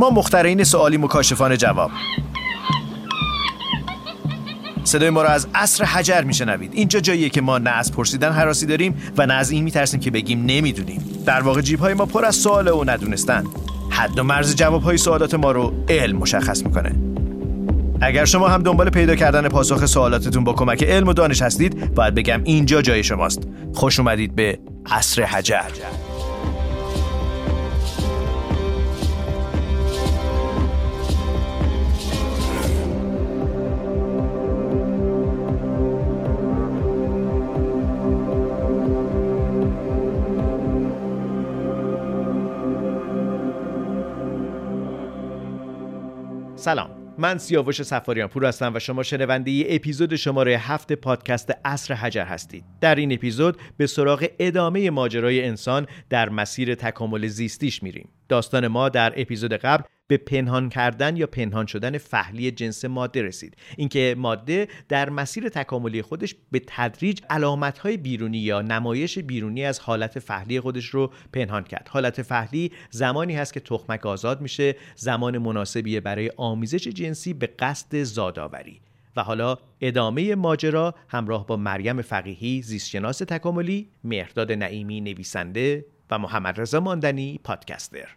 ما مخترین سوالی مکاشفان جواب. صدای ما را از عصر حجر میشنوید. اینجا جاییه که ما نه از پرسیدن حراسی داریم و نه از این میترسیم که بگیم نمی‌دونیم. در واقع جیب های ما پر از سوال و ندونستن. حد و مرز جواب های سوالات ما رو علم مشخص می‌کنه. اگر شما هم دنبال پیدا کردن پاسخ سوالاتتون با کمک علم و دانش هستید باید بگم اینجا جای شماست. خوش اومدید به عصر حجر. سلام. من سیاوش سفاریان پور هستم و شما شنونده ای اپیزود شماره هفت پادکست اصر حجر هستید. در این اپیزود به سراغ ادامه ماجرای انسان در مسیر تکامل زیستیش میریم. داستان ما در اپیزود قبل به پنهان کردن یا پنهان شدن فهلی جنس ماده رسید. اینکه ماده در مسیر تکاملی خودش به تدریج علامتهای بیرونی یا نمایش بیرونی از حالت فهلی خودش رو پنهان کرد. حالت فهلی زمانی هست که تخمک آزاد میشه زمان مناسبیه برای آمیزش جنسی به قصد زادآوری. و حالا ادامه ماجرا همراه با مریم فقیهی زیستشناس تکاملی مهرداد نعیمی نویسنده و محمد رضا ماندنی پادکستر.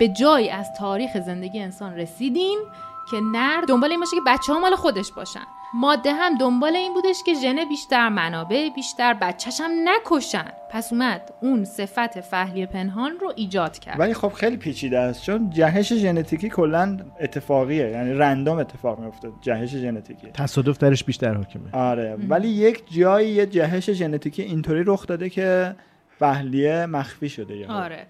به جای از تاریخ زندگی انسان رسیدیم که نر دنبال این باشه که بچه ها مال خودش باشن. ماده هم دنبال این بودش که ژن بیشتر منابع بیشتر بچهش هم نکشن. پس اومد اون صفت فهلی پنهان رو ایجاد کرد. ولی خب خیلی پیچیده است چون جهش ژنتیکی کلا اتفاقیه یعنی رندوم اتفاق میفته جهش ژنتیکی. تصادف درش بیشتر حاکمه. آره ولی یک جایی یه جهش ژنتیکی اینطوری رخ داده که فهلیه مخفی شده یه آره.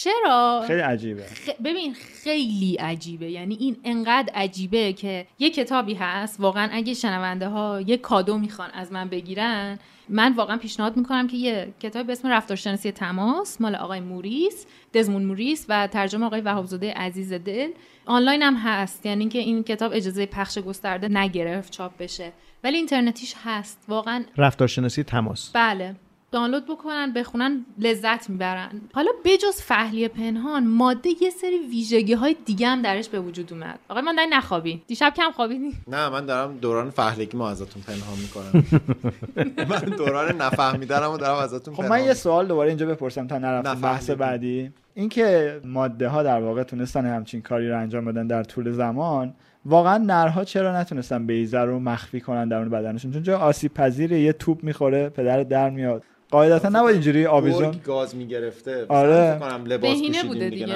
چرا؟ خیلی عجیبه. ببین خیلی عجیبه. یعنی این انقدر عجیبه که یه کتابی هست. واقعا اگه شنونده ها یه کادو می‌خوان از من بگیرن من واقعا پیشنهاد می‌کنم که یه کتاب به اسم رفتارشناسی تماس مال آقای موریس دزمون موریس و ترجمه آقای وهابزاده عزیز دل. آنلاین هم هست. یعنی که این کتاب اجازه پخش گسترده نگرفت چاپ بشه. ولی اینترنتیش هست. واقعا رفتارشناسی تماس. بله. دانلود بکنن بخونن لذت می‌برن. حالا بجز فهلی پنهان ماده یه سری ویژگی های دیگه هم درش به وجود اومد. آقای من داری نخوابی؟ دیشب کم خوابیدی نه من دارم دوران فهلگی ما ازتون پنهان می‌کنم. من دوران نفهمیدنمو دارم ازتون خب من یه سوال دوباره اینجا بپرسم تا نرفتم بحث بعدی. اینکه ماده ها در واقع تونستن همچین کاری رو انجام بدن در طول زمان واقعا نرها چرا نتونستن بیزه رو مخفی کنن درون بدنشون؟ چون جا آسیب پذیر یه توپ می‌خوره پدر در میاد. قاعدتا نباید اینجوری آویزون گاز می‌گرفته. آره. بهینه بوده دیگه.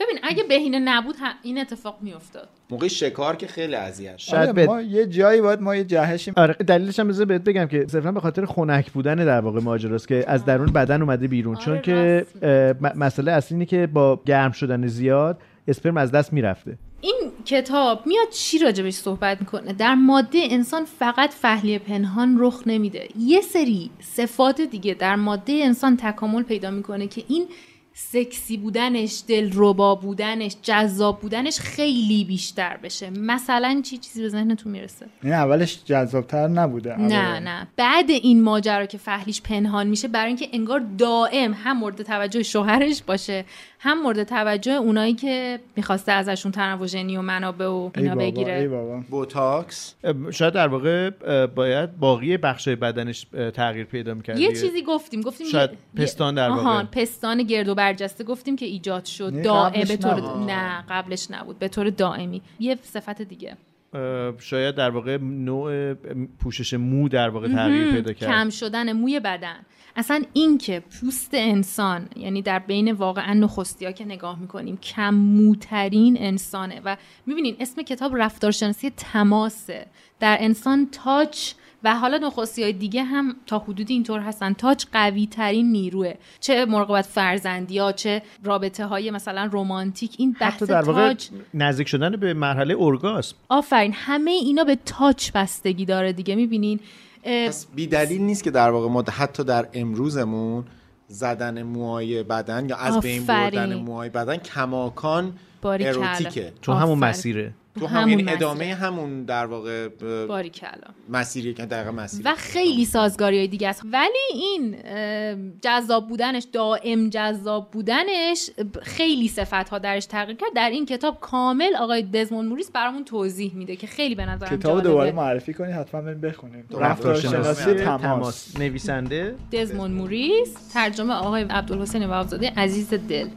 ببین اگه بهینه نبود این اتفاق میافتاد. موقع شکار که خیلی اذیت شاید آره ما یه جایی باید ما یه جهشیم آره دلیلش هم بذار بهت بگم که صرفا به خاطر خنک بودن در واقع ماجراست که از درون بدن اومده بیرون. آره چون که مسئله اصلی اینه که با گرم شدن زیاد اسپرم از دست می‌رفته. این کتاب میاد چی راجبش صحبت می‌کنه؟ در ماده انسان فقط فهلی پنهان رخ نمیده. یه سری صفات دیگه در ماده انسان تکامل پیدا می‌کنه که این سکسی بودنش دلربا بودنش جذاب بودنش خیلی بیشتر بشه. مثلا چی چیزی به ذهنتون می‌رسه؟ نه اولش جذابتر نبوده نه نه. بعد این ماجرا که فهلیش پنهان میشه برای اینکه انگار دائم هم مورد توجه شوهرش باشه. هم مورد توجه اونایی که می‌خواسته ازشون تنوع ژنی و منابع و اینا بگیره. ای بابا. بوتاکس؟ شاید در واقع باید باقی بخش بدنش تغییر پیدا می‌کرد یه چیزی گفتیم گفتیم شاید پستان در واقع. آهان پستان گرد و برجسته گفتیم که ایجاد شد دائم به طور نه قبلش نبود به طور دائمی. یه صفت دیگه. شاید در واقع نوع پوشش مو در واقع تغییر پیدا کرد. کم شدن موی بدن. اصلا این که پوست انسان یعنی در بین واقعا نخستی ها که نگاه می‌کنیم کم موترین انسانه. و می‌بینین اسم کتاب رفتارشناسی تماسه. در انسان تاچ و حالا نخستی های دیگه هم تا حدودی اینطور هستن. تاچ قوی ترین نیروه. چه مراقبت فرزندی ها چه رابطه های مثلا رومانتیک این بحث در واقع تاچ نزدیک شدن به مرحله اورگاسم. آفرین. همه اینا به تاچ بستگی داره دیگه. می‌بینین؟ پس بی دلیل نیست که در واقع ما حتی در امروزمون زدن موهای بدن یا از بین بردن موهای بدن کماکان اروتیکه. چون همون مسیره. تو همین ادامه همون در واقع باریکلا. مسیری که دقیقا مسیر. و خیلی سازگاری های دیگه است. ولی این جذاب بودنش دائم جذاب بودنش خیلی صفت ها درش تغییر کرد. در این کتاب کامل آقای دزمون موریس برامون توضیح میده که خیلی به نظرم کتاب دوباره معرفی کنید حتما بریم بخونیم. رفتارشناسی تماس. نویسنده. دزمون موریس ترجمه آقای عبدالحسین وابزاده عزیز دل.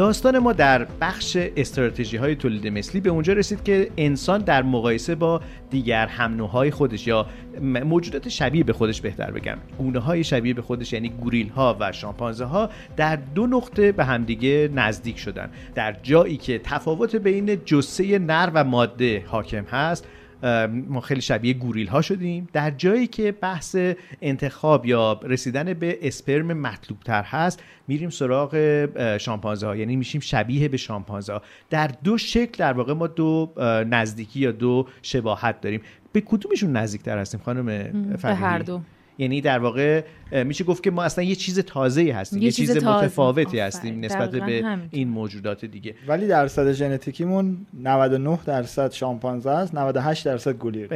داستان ما در بخش استراتژی های تولید مثلی به اونجا رسید که انسان در مقایسه با دیگر هم خودش یا موجودات شبیه به خودش بهتر بگم. گونه های شبیه به خودش یعنی گوریل ها و شامپانزه ها در دو نقطه به همدیگه نزدیک شدن. در جایی که تفاوت بین جسه نر و ماده حاکم هست ما خیلی شبیه گوریل ها شدیم. در جایی که بحث انتخاب یا رسیدن به اسپرم مطلوب تر هست میریم سراغ شامپانزه ها یعنی میشیم شبیه به شامپانزه ها در دو شکل در واقع ما دو نزدیکی یا دو شباهت داریم. به کدومشون نزدیک تر هستیم خانم به هر دو. یعنی در واقع میشه گفت که ما اصلا یه چیز تازه هستیم یه, یه چیز, چیز متفاوتی هستیم نسبت به این موجودات دیگه. ولی درصد ژنتیکیمون 99 درصد شامپانزه است 98 درصد گولیر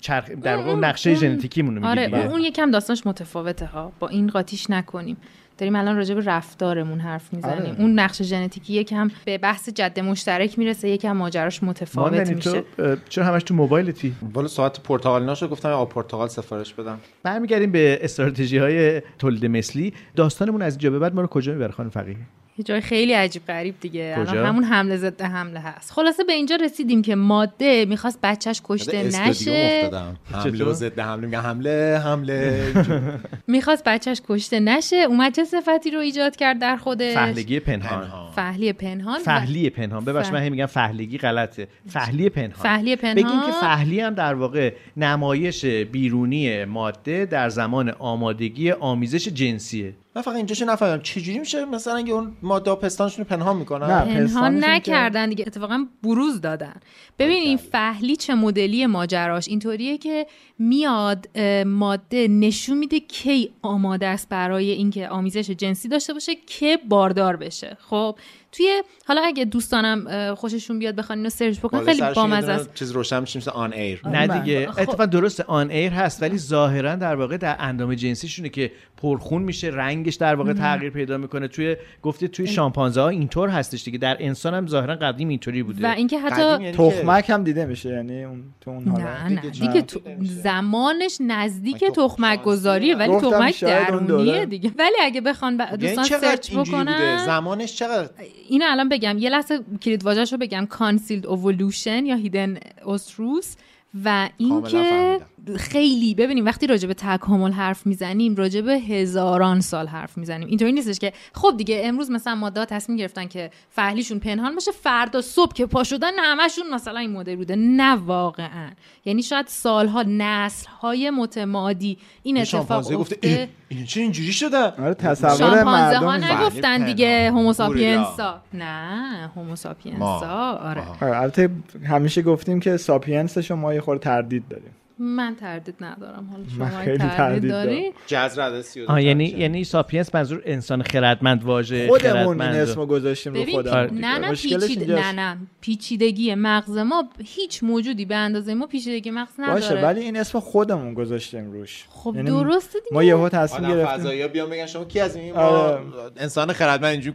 چرخ در واقع نقشه ژنتیکیمون رو آره اون یکم داستانش متفاوته ها. با این قاطیش نکنیم. داریم الان راجع به رفتارمون حرف می‌زنیم. آره. اون نقش ژنتیکی یکم به بحث جد مشترک می‌رسه یکم ماجراش متفاوت میشه. چرا همش تو موبایلتی والا ساعت پرتغالیناشو گفتم آب پرتغال سفارش بدم. برمیگردیم به استراتژی های تولید مثلی. داستانمون از اینجا به بعد ما رو کجا می‌بره خانم فقیه؟ یه جای خیلی عجیب غریب دیگه. الان همون حمله ضد حمله هست. خلاصه به اینجا رسیدیم که ماده می‌خواست بچهش کشته نشه. حمله و ضد حمله. میگه حمله حمله. می‌خواست بچهش کشته نشه. اومد چه صفتی رو ایجاد کرد در خودش؟ فهلگی پنهان. فهلی پنهان فهلی پنهان. ببخش من میگم فهلگی غلطه. فهلی پنهان. فهلی پنهان بگیم که فهلی هم در واقع نمایش بیرونی ماده در زمان آمادگی آمیزش جنسیه. من فقط اینجاشو نفهمیدم. چجوری میشه مثلا اگه اون ماده پستانشون رو پنهان می‌کنن؟ نه پنهان نکردن دیگه. اتفاقا بروز دادن. ببین این فحلی چه مدلی ماجراش. اینطوریه که میاد ماده نشون میده کی آماده است برای اینکه آمیزش جنسی داشته باشه که باردار بشه. خب؟ توی حالا اگه دوستانم خوششون بیاد بخوان اینو search بکنن خیلی بامزه است. چیز روشن میشه مثل on air نه دیگه. خب. اتفاقا درست on air هست ولی ظاهرا در واقع در اندام جنسیشونه که پرخون میشه رنگش در واقع تغییر پیدا می‌کنه. توی گفته توی شامپانزه ها اینطور هستش دیگه. در انسان هم ظاهرا قدیم اینطوری بوده. و اینکه حتی یعنی تخمک هم دیده میشه یعنی اون تو اون حالا. نه نه. دیگه تو زمانش نزدیک تخمک گذاریه ولی تخمک درونیه دیگه. ولی اگه بخوان یعنی دوستان search بکنن زمانش چقدر؟ اینو الان بگم. یه لحظه کلید واژه‌شو بگم. concealed ovulation یا hidden estrus و اینکه خیلی ببینیم وقتی راجع به تکامل حرف می‌زنیم راجع به هزاران سال حرف می‌زنیم. اینطوری نیستش که خب دیگه امروز مثلا ماده تصمیم گرفتن که فحلیشون پنهان باشه فردا صبح که پا شدن همشون مثلا این مدل بوده. نه واقعا. یعنی شاید سالها نسل های متمادی این اتفاق افتاده این چه اینجوری شده؟ آره تصور مردم ها نگفتن دیگه هوموساپینسا نه هوموساپینسا آره. البته همیشه گفتیم که ساپینسش ما یه خورده تردید داریم. من تردید ندارم. حالا شما تردید داری؟ جذر یعنی یعنی ساپینس منظور انسان خردمند واژه خودمون این اسمو گذاشتیم رو خودمون. نه نه پیچید نه نه. پیچیدگی مغز ما هیچ موجودی به اندازه ما پیچیدگی مغز نداره. باشه ولی این اسم خودمون گذاشتیم روش. خب یعنی درسته دیگه. ما یهو تصمیم گرفتیم. فضایی بیان بگن شما کی از این؟ آره. انسان خردمند اینجوری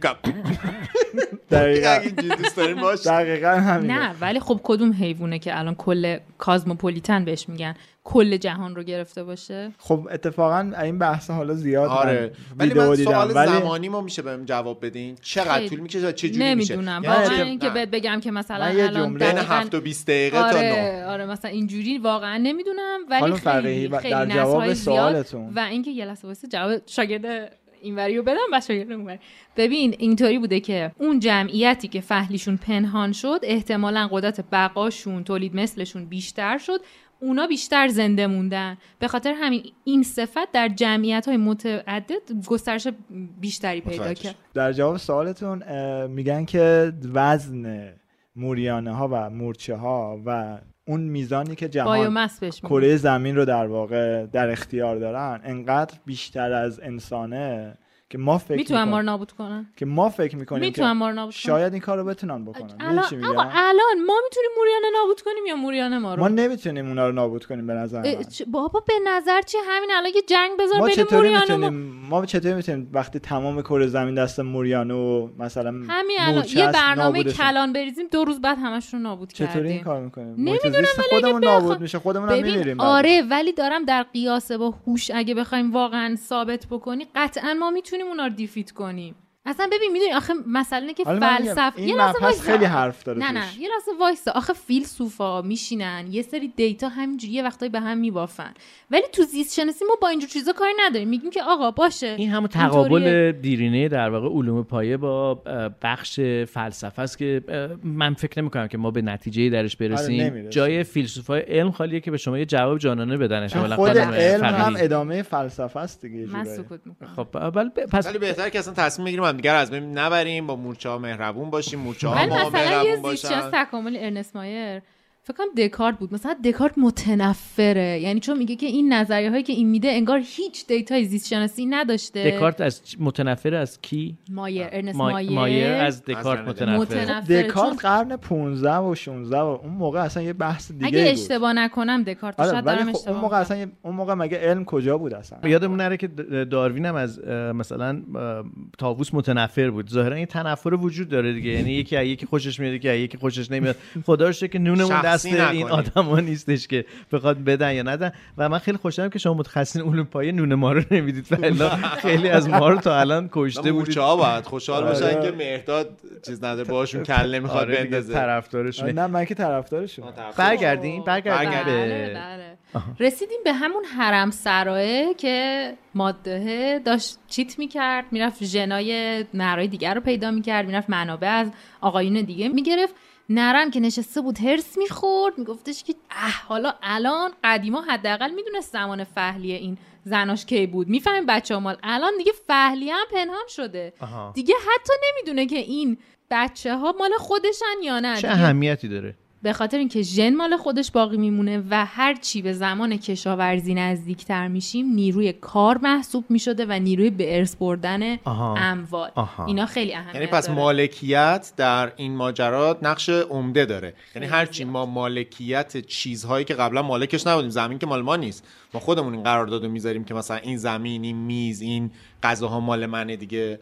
دقیقاً. دوست داریم باشه دقیقاً همین نه ولی خب کدوم حیوانه که الان کل کازموپولیتن بهش میگن کل جهان رو گرفته باشه. خب اتفاقا این بحث حالا زیاد آره. ولی من سوال ولی... زمانی ما میشه بهم جواب بدین؟ چقدر طول می‌کشه؟ چه جوری میشه؟ نمی‌دونم. یعنی واقعا اینکه بهت بگم که مثلا الان بین 7 و 20 دقیقه آره، تا نه. آره مثلا اینجوری واقعا نمی‌دونم ولی خیلی خیلی در جواب سوالتون. و اینکه یه لحظه واسه جواب شاگرد اینوری رو بدم بس شاگرد ببین اینطوری بوده که اون جمعیتی که فهلیشون پنهان شد احتمالا قدرت بقاشون تولید مثلشون بیشتر شد اونا بیشتر زنده موندن. به خاطر همین این صفت در جمعیت های متعدد گسترش بیشتری پیدا کرد. در جواب سوالتون میگن که وزن موریانه ها و مورچه ها و اون میزانی که جهان کره زمین رو در واقع در اختیار دارن انقدر بیشتر از انسانه که ما فکر می‌تونن ما رو نابود کنن. که ما فکر می‌کنیم می‌تونن ما رو نابود شاید این کار رو بتونن بکنن. الان الان ما می‌تونیم موریانه نابود کنیم یا موریانه ما رو؟ ما نمی‌تونیم اونا رو نابود کنیم به نظر من. بابا به نظر چی؟ همین الان یه جنگ بذار ما بین موریانه ما... ما چطوری می‌تونیم وقتی تمام کره زمین دست موریانه و مثلا همین الان یه برنامه کلان بریزیم دو روز بعد همش رو نابود کردیم چطوری این کار می‌کنیم؟ نمی‌دونم خودمون نابود میشه خودمون هم میمیریم آره ولی دارم در قیاس با هوش اگه بخوایم واقعا ثابت بکنی قطعا ما می‌تونیم اونا رو دیفیت کنیم. اصلا ببین می‌دونی آخه مسئله که فلسفه یه لحظه خیلی حرف داره نه نه یه لحظه وایسا. آخه فیلسوفا میشینن یه سری دیتا همینجوری یه وقتایی به هم میبافن. ولی تو زیست شناسی ما با اینجور چیزا کاری نداریم. میگیم که آقا باشه. این همون تقابل دیرینه در واقع علوم پایه با بخش فلسفه است که من فکر نمی کنم که ما به نتیجه درش آره، برسیم. جای فیلسوفای علم خالیه که به شما یه جواب جانانه بدن خود علم هم ادامه فلسفه است دیگه من سکوت می‌کنم. خب پس ولی بهتره که اصلا تصمیم بگیریم هم دیگر از بین نبریم با مورچه ها مهربون باشیم مورچه ها ما مهربون باشن. تکامل ارنست مایر فکر کنم دکارت بود. مثلا دکارت متنفره. یعنی چون میگه که این نظریه هایی که این میده انگار هیچ data ی زیست شناسی نداشته. دکارت از متنفر از کی؟ مایر ارنست مایر, مایر از دکارت متنفر, متنفر. دکارت قرن 15 و 16 و اون موقع اصلا یه بحث دیگه اگه اشتباه نکنم دکارت آره شاید دارم خب اون موقع اصلا اون موقع مگه علم کجا بود اصلا؟ یادمون نره که داروین هم از مثلا تاووس متنفر بود. ظاهرا این تنفر وجود داره دیگه. یعنی یکی یکی خوشش میاد یکی یکی خوشش نمیاد. خدا که نونمون دست این آدما نیستش که بخواد بدن یا ندن. و من خیلی خوشحالم که شما متخصصین علوم پایه نون ما رو نمی‌دید. و خیلی از ما رو تا الان کشته بودید. ها باید خوشحال باشن آره. که مهداد چیز نداره باشون کله می‌خواد آره بندازه. طرفدارشون. نه من که طرفدارشون برگردین برگردین بله بله. رسیدیم به همون حرم سرایه که ماده داشت چیت می‌کرد می‌رفت ژنای نرای دیگر رو پیدا می‌کرد می‌رفت منابع از آقایون دیگه می‌گرفت. نرم که نشسته بود هرس می‌خورد. میگفتش که اه حالا الان قدیما حداقل می‌دونست زمان فهلیه این زناش کی بود. می‌فهمیم بچه مال الان دیگه فهلیه هم پنهان شده. دیگه حتی نمی‌دونه که این بچه ها مال خودشن یا نه. چه اهمیتی داره؟ به خاطر اینکه ژن مال خودش باقی میمونه و هر چی به زمان کشاورزی نزدیکتر میشیم نیروی کار محسوب می‌شده و نیروی به ارث بردن اموال. اینا خیلی اهمیت یعنی پس مالکیت در این ماجرات نقش عمده داره. یعنی هر چی ما مالکیت چیزهایی که قبلا مالکش نبودیم زمین که مال ما نیست. ما خودمون این قراردادو می‌ذاریم که مثلا این زمین این میز این غذاها مال منه دیگه.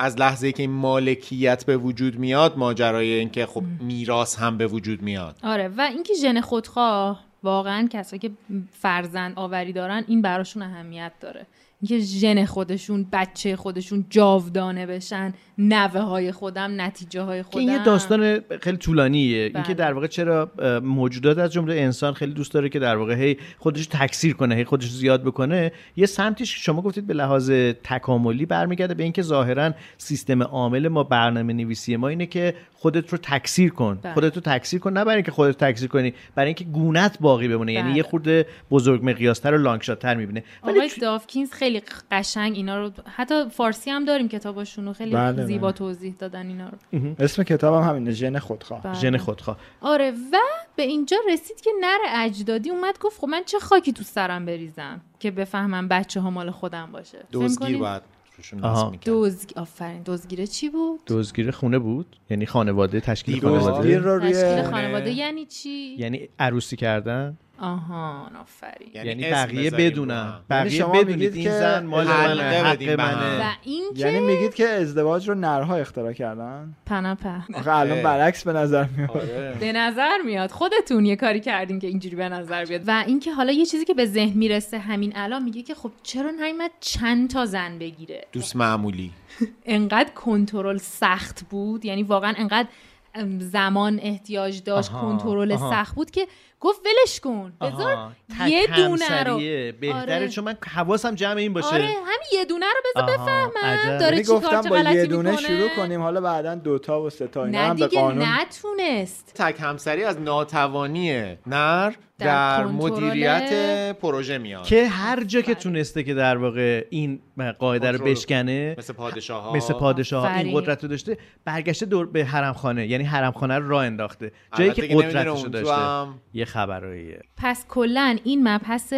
از لحظه که این مالکیت به وجود میاد ماجرای اینکه خب میراث هم به وجود میاد. آره و اینکه ژن خودخواه واقعا کسایی که فرزند آوری دارن این براشون اهمیت داره. اینکه ژن خودشون بچه خودشون جاودانه بشن نوه های خودم نتیجه های خودم این یه داستان خیلی طولانیه بله. اینکه در واقع چرا موجودات از جمله انسان خیلی دوست داره که در واقع هی خودش تکثیر کنه هی خودش زیاد بکنه یه سمتیش شما گفتید به لحاظ تکاملی برمیگرده به اینکه ظاهرا سیستم عامل ما برنامه نویسی ما اینه که خودت رو تکثیر کن بله. خودت رو تکثیر کن نه برای اینکه خودت تکثیر کنی برای اینکه گونت باقی بمونه یعنی بله. یه خورده بزرگ مقیاستر و لانگ شات‌تر می‌بینه آقای دافکینز خیلی قشنگ اینا رو حتی فارسی هم داریم کتاباشون رو خیلی بله، زیبا بله. توضیح دادن اینا رو. اسم کتابم همینه ژن خودخواه. بله. ژن خودخواه. آره و به اینجا رسید که نر اجدادی اومد گفت خب من چه خاکی تو سرم بریزم که بفهمم بچه ها مال خودم باشه. دزگیر کنین؟ باید. دزگ آفرین. دزگیره چی بود؟ دزگیر خونه بود یعنی خانواده تشکیل خانواده. رو روی تشکیل خانواده یعنی چی؟ یعنی عروسی کردن. آهان آفرین. یعنی اسم بقیه هم. بقیه شما بدونید میگید این که زن مال منه. حق. منه. و این که یعنی میگید که ازدواج رو نرها اختراع کردن؟ پناپه آخه الان اه. برعکس به نظر میاد. آره. به نظر میاد. خودتون یه کاری کردین که اینجوری به نظر بیاد. و اینکه حالا یه چیزی که به ذهن می‌رسه همین الان میگه که خب چرا نیومد چند تا زن بگیره؟ دوست معمولی. انقدر کنترل سخت بود. یعنی واقعا انقدر زمان احتیاج داشت آها، کنترل آها. سخت بود که گفت ولش کن. بذار یه دونه. رو. بهتره آره. چون من حواسم جمع این باشه. آره همین یه دونه رو بذار بفهمم. داره یعنی چی کار با یه دونه می‌کنه. شروع کنیم. حالا بعدا دوتا و سه تا اینا نه هم به قانون نتونست. تک همسری از ناتوانی نر در در, مدیریت پروژه میاد. که هر جا که تونسته که در واقع این قاعده رو. بشکنه مثل پادشاه ها مثل پادشاه این آفرین. قدرت رو داشته. برگشته دور به حرم خانه یعنی حرم خانه رو راه انداخته. جایی که قدرتش رو داشته. یه خبراییه. پس کلا این مبحث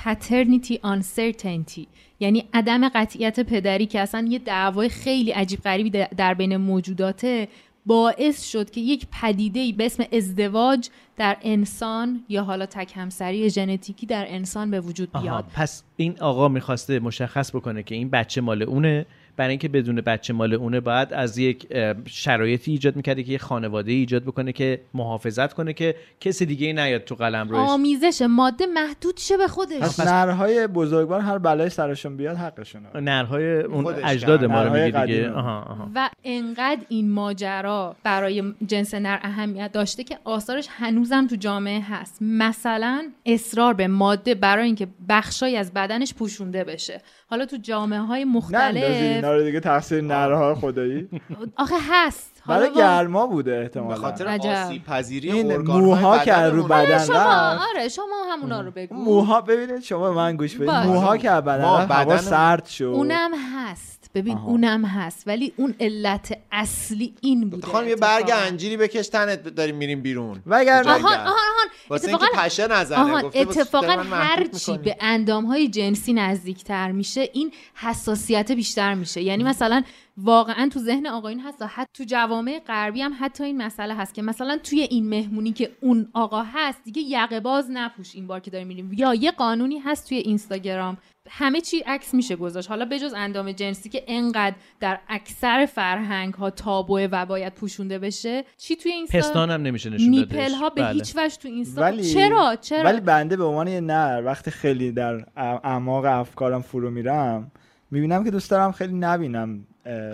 paternity uncertainty یعنی عدم قطعیت پدری که اصلا یه دعوای خیلی عجیب غریبی در بین موجوداته باعث شد که یک پدیده به اسم ازدواج در انسان یا حالا تک همسری ژنتیکی در انسان به وجود آها بیاد پس این آقا می‌خواسته مشخص بکنه که این بچه مال اونه. برای اینکه بدون بچه مال اونه باید از یک شرایطی ایجاد می‌کرده که یه خانواده ایجاد بکنه که محافظت کنه که کسی دیگه ای نیاد تو قلم روش آمیزش ماده محدود شه به خودش. پس نرهای بزرگوار هر بلای سرشون بیاد حقشونه نرهای اون اجداد. ما رو میگی دیگه. آها آها. و انقدر این ماجرا برای جنس نر اهمیت داشته که آثارش هنوزم تو جامعه هست. مثلا اصرار به ماده برای اینکه بخشایی از بدنش پوشونده بشه. حالا تو جامعه های مختلف. اینا رو دیگه تقصیر نرها خدایی. آخه هست. حالا برای گرما بوده به احتمالا. خاطر عجب. آسیب پذیری این موها که. رو بدن آره شما آره شما همونا رو بگو. موها ببینید شما به من گوش بدید. موها که بدن هوا بدن- سرد شد. اونم هست. ببین آها. اونم هست ولی اون علت اصلی این بوده خانم یه برگ. انجیری بکش تنت داریم میریم بیرون وگر آها. آهان آهان آهان واسه اینکه اتفاقاً پشه نزنه اتفاقا هر چی؟ به اندام های جنسی نزدیکتر میشه این حساسیت بیشتر میشه یعنی مثلا واقعا تو ذهن آقایون هست و حتی تو جوامع غربی هم حتی این مسئله هست که مثلا توی این مهمونی که اون آقا هست دیگه یقه باز نپوش این بار که داریم میریم یا یه قانونی هست توی اینستاگرام همه چی عکس میشه گذاشت. حالا بجز اندام جنسی که انقدر در اکثر فرهنگ ها تابوه و باید پوشونده بشه چی توی اینستا؟ پستان هم نمیشه نشون دادش. نیپل ها به بله. هیچ وجه تو اینستا ولی چرا؟ چرا؟ ولی بنده به عنوان یه نر وقتی خیلی در اعماق افکارم فرو میرم می‌بینم که دوست دارم خیلی نبینم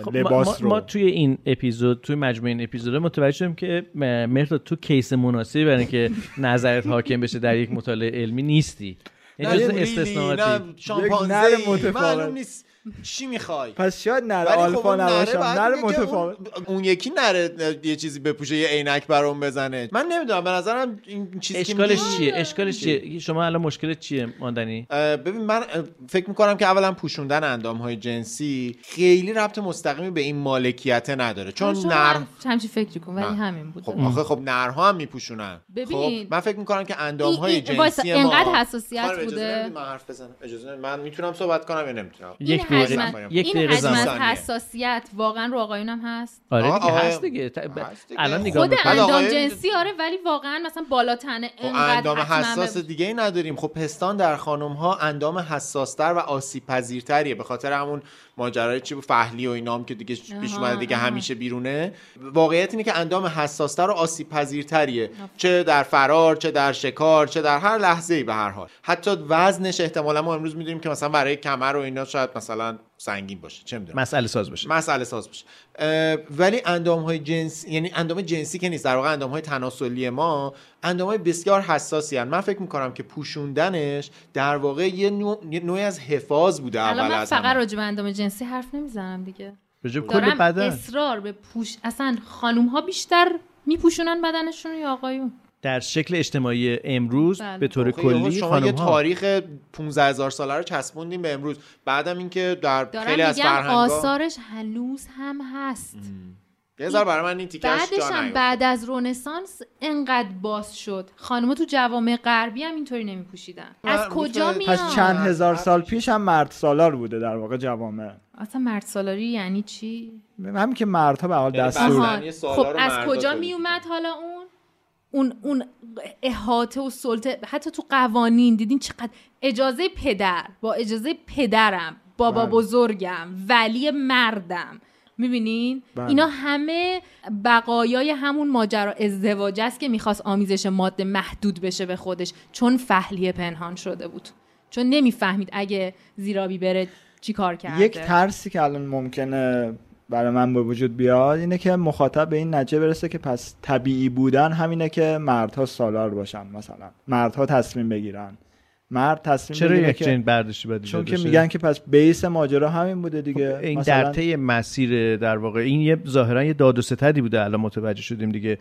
خب ما, لباس ما, رو. ما توی این اپیزود توی مجموعه این اپیزود متوجه شدیم که م- مهرداد تو کیس مناسبی برای اینکه نظرت حاکم بشه در یک مطالعه علمی نیستی. یعنی جز استثناءاتی. نه نر متفاوت. معلوم نیست. چی می‌خوای؟ پس شاید نر ولی خب آلفا نره نباشم باید نر بگه که متفاوت. اون, اون یکی نره یه چیزی بپوشه یه عینک برام بزنه. من نمی‌دونم به نظرم این چیزی که اشکالش چیه؟ اشکالش چیه؟ شما الان مشکلت چیه ماندنی؟ ببین من فکر می‌کنم که اولا پوشوندن اندام های جنسی خیلی ربط مستقیمی به این مالکیت نداره. چون نر همچین فکری کن ولی. همین بود. خب آخه خب نرها هم میپوشونن. ببین. خب من فکر می‌کنم که اندام های جنسی ما انقدر حساسیت اجازه بوده. من حرف بزنم. اجازه؟ من می‌تونم صحبت کنم یا نمی‌تونم؟ یک حجم یک این دقیقه حجم از. حساسیت واقعا رو آقایونم هست؟ آره دیگه هست دیگه. الان نگاه خود اندام آقایون- جنسی آره ولی واقعا مثلا بالاتنه خب انقدر اندام حساس دیگه ای نداریم. خب پستان در خانم ها اندام حساستر و آسیب پذیرتریه به خاطر همون ماجرای چی بود؟ فهلی و اینام که دیگه پیش اومده دیگه. همیشه بیرونه. واقعیت اینه که اندام حساستر و آسیب پذیرتریه چه در فرار چه در شکار چه در هر لحظه ای به هر حال. حتی وزنش احتمالا ما امروز می‌دونیم که مثلا برای کمر و اینا شاید مثلا سنگین باشه چه می‌دونم. مسئله ساز باشه. مسئله ساز بشه اه، ولی اندام های جنسی یعنی اندام جنسی که نیست در واقع اندام های تناسلی ما اندام های بسیار حساسی هن. من فکر می‌کنم که پوشوندنش در واقع یه, نوع، یه نوعی از حفاظ بوده الان اول من از فقط راجع به اندام جنسی حرف نمی‌زنم دیگه. کل بدن. اصرار به پوش اصلا خانوم ها بیشتر میپوشونن بدنشون یا آقایون؟ در شکل اجتماعی امروز بله. به طور کلی شما یه تاریخ 15 هزار ساله رو چسبوندیم به امروز. بعدم اینکه در خیلی از فرهنگا آثارش هنوز هم هست. یه برای من این تیکش بعدش هم بعد از رونسانس انقدر باز شد. خانم‌ها تو جوامع غربی هم اینطوری نمیپوشیدن. از کجا میاد؟ پس چند هزار سال پیش هم مرد سالار بوده در واقع جوامع. اصلا مرد سالاری یعنی چی؟ همین که مردها به حال دستور خب از کجا میومد حالا اون؟ اون اون احاطه و سلطه. حتی تو قوانین دیدین چقدر اجازه پدر با اجازه پدرم بابا بله. بزرگم ولی مردم. می‌بینین؟ بله. اینا همه بقایای همون ماجرا. ازدواج است که می‌خواست آمیزش ماده محدود بشه به خودش. چون فهلیه پنهان شده بود. چون نمی‌فهمید اگه زیرابی بره چی کار کرده. یک ترسی که الان ممکنه برای من به وجود بیاد اینه که مخاطب به این نتیجه برسه که پس طبیعی بودن همینه که مردها سالار باشن مثلا. مردها تصمیم بگیرن. مرد تصمیم چرا یک چنین برداشتی باید چون که میگن که پس بیس ماجرا همین بوده دیگه. خب این مثلا... در طی مسیر در واقع این یه ظاهرا یه داد و ستدی بوده الان متوجه شدیم دیگه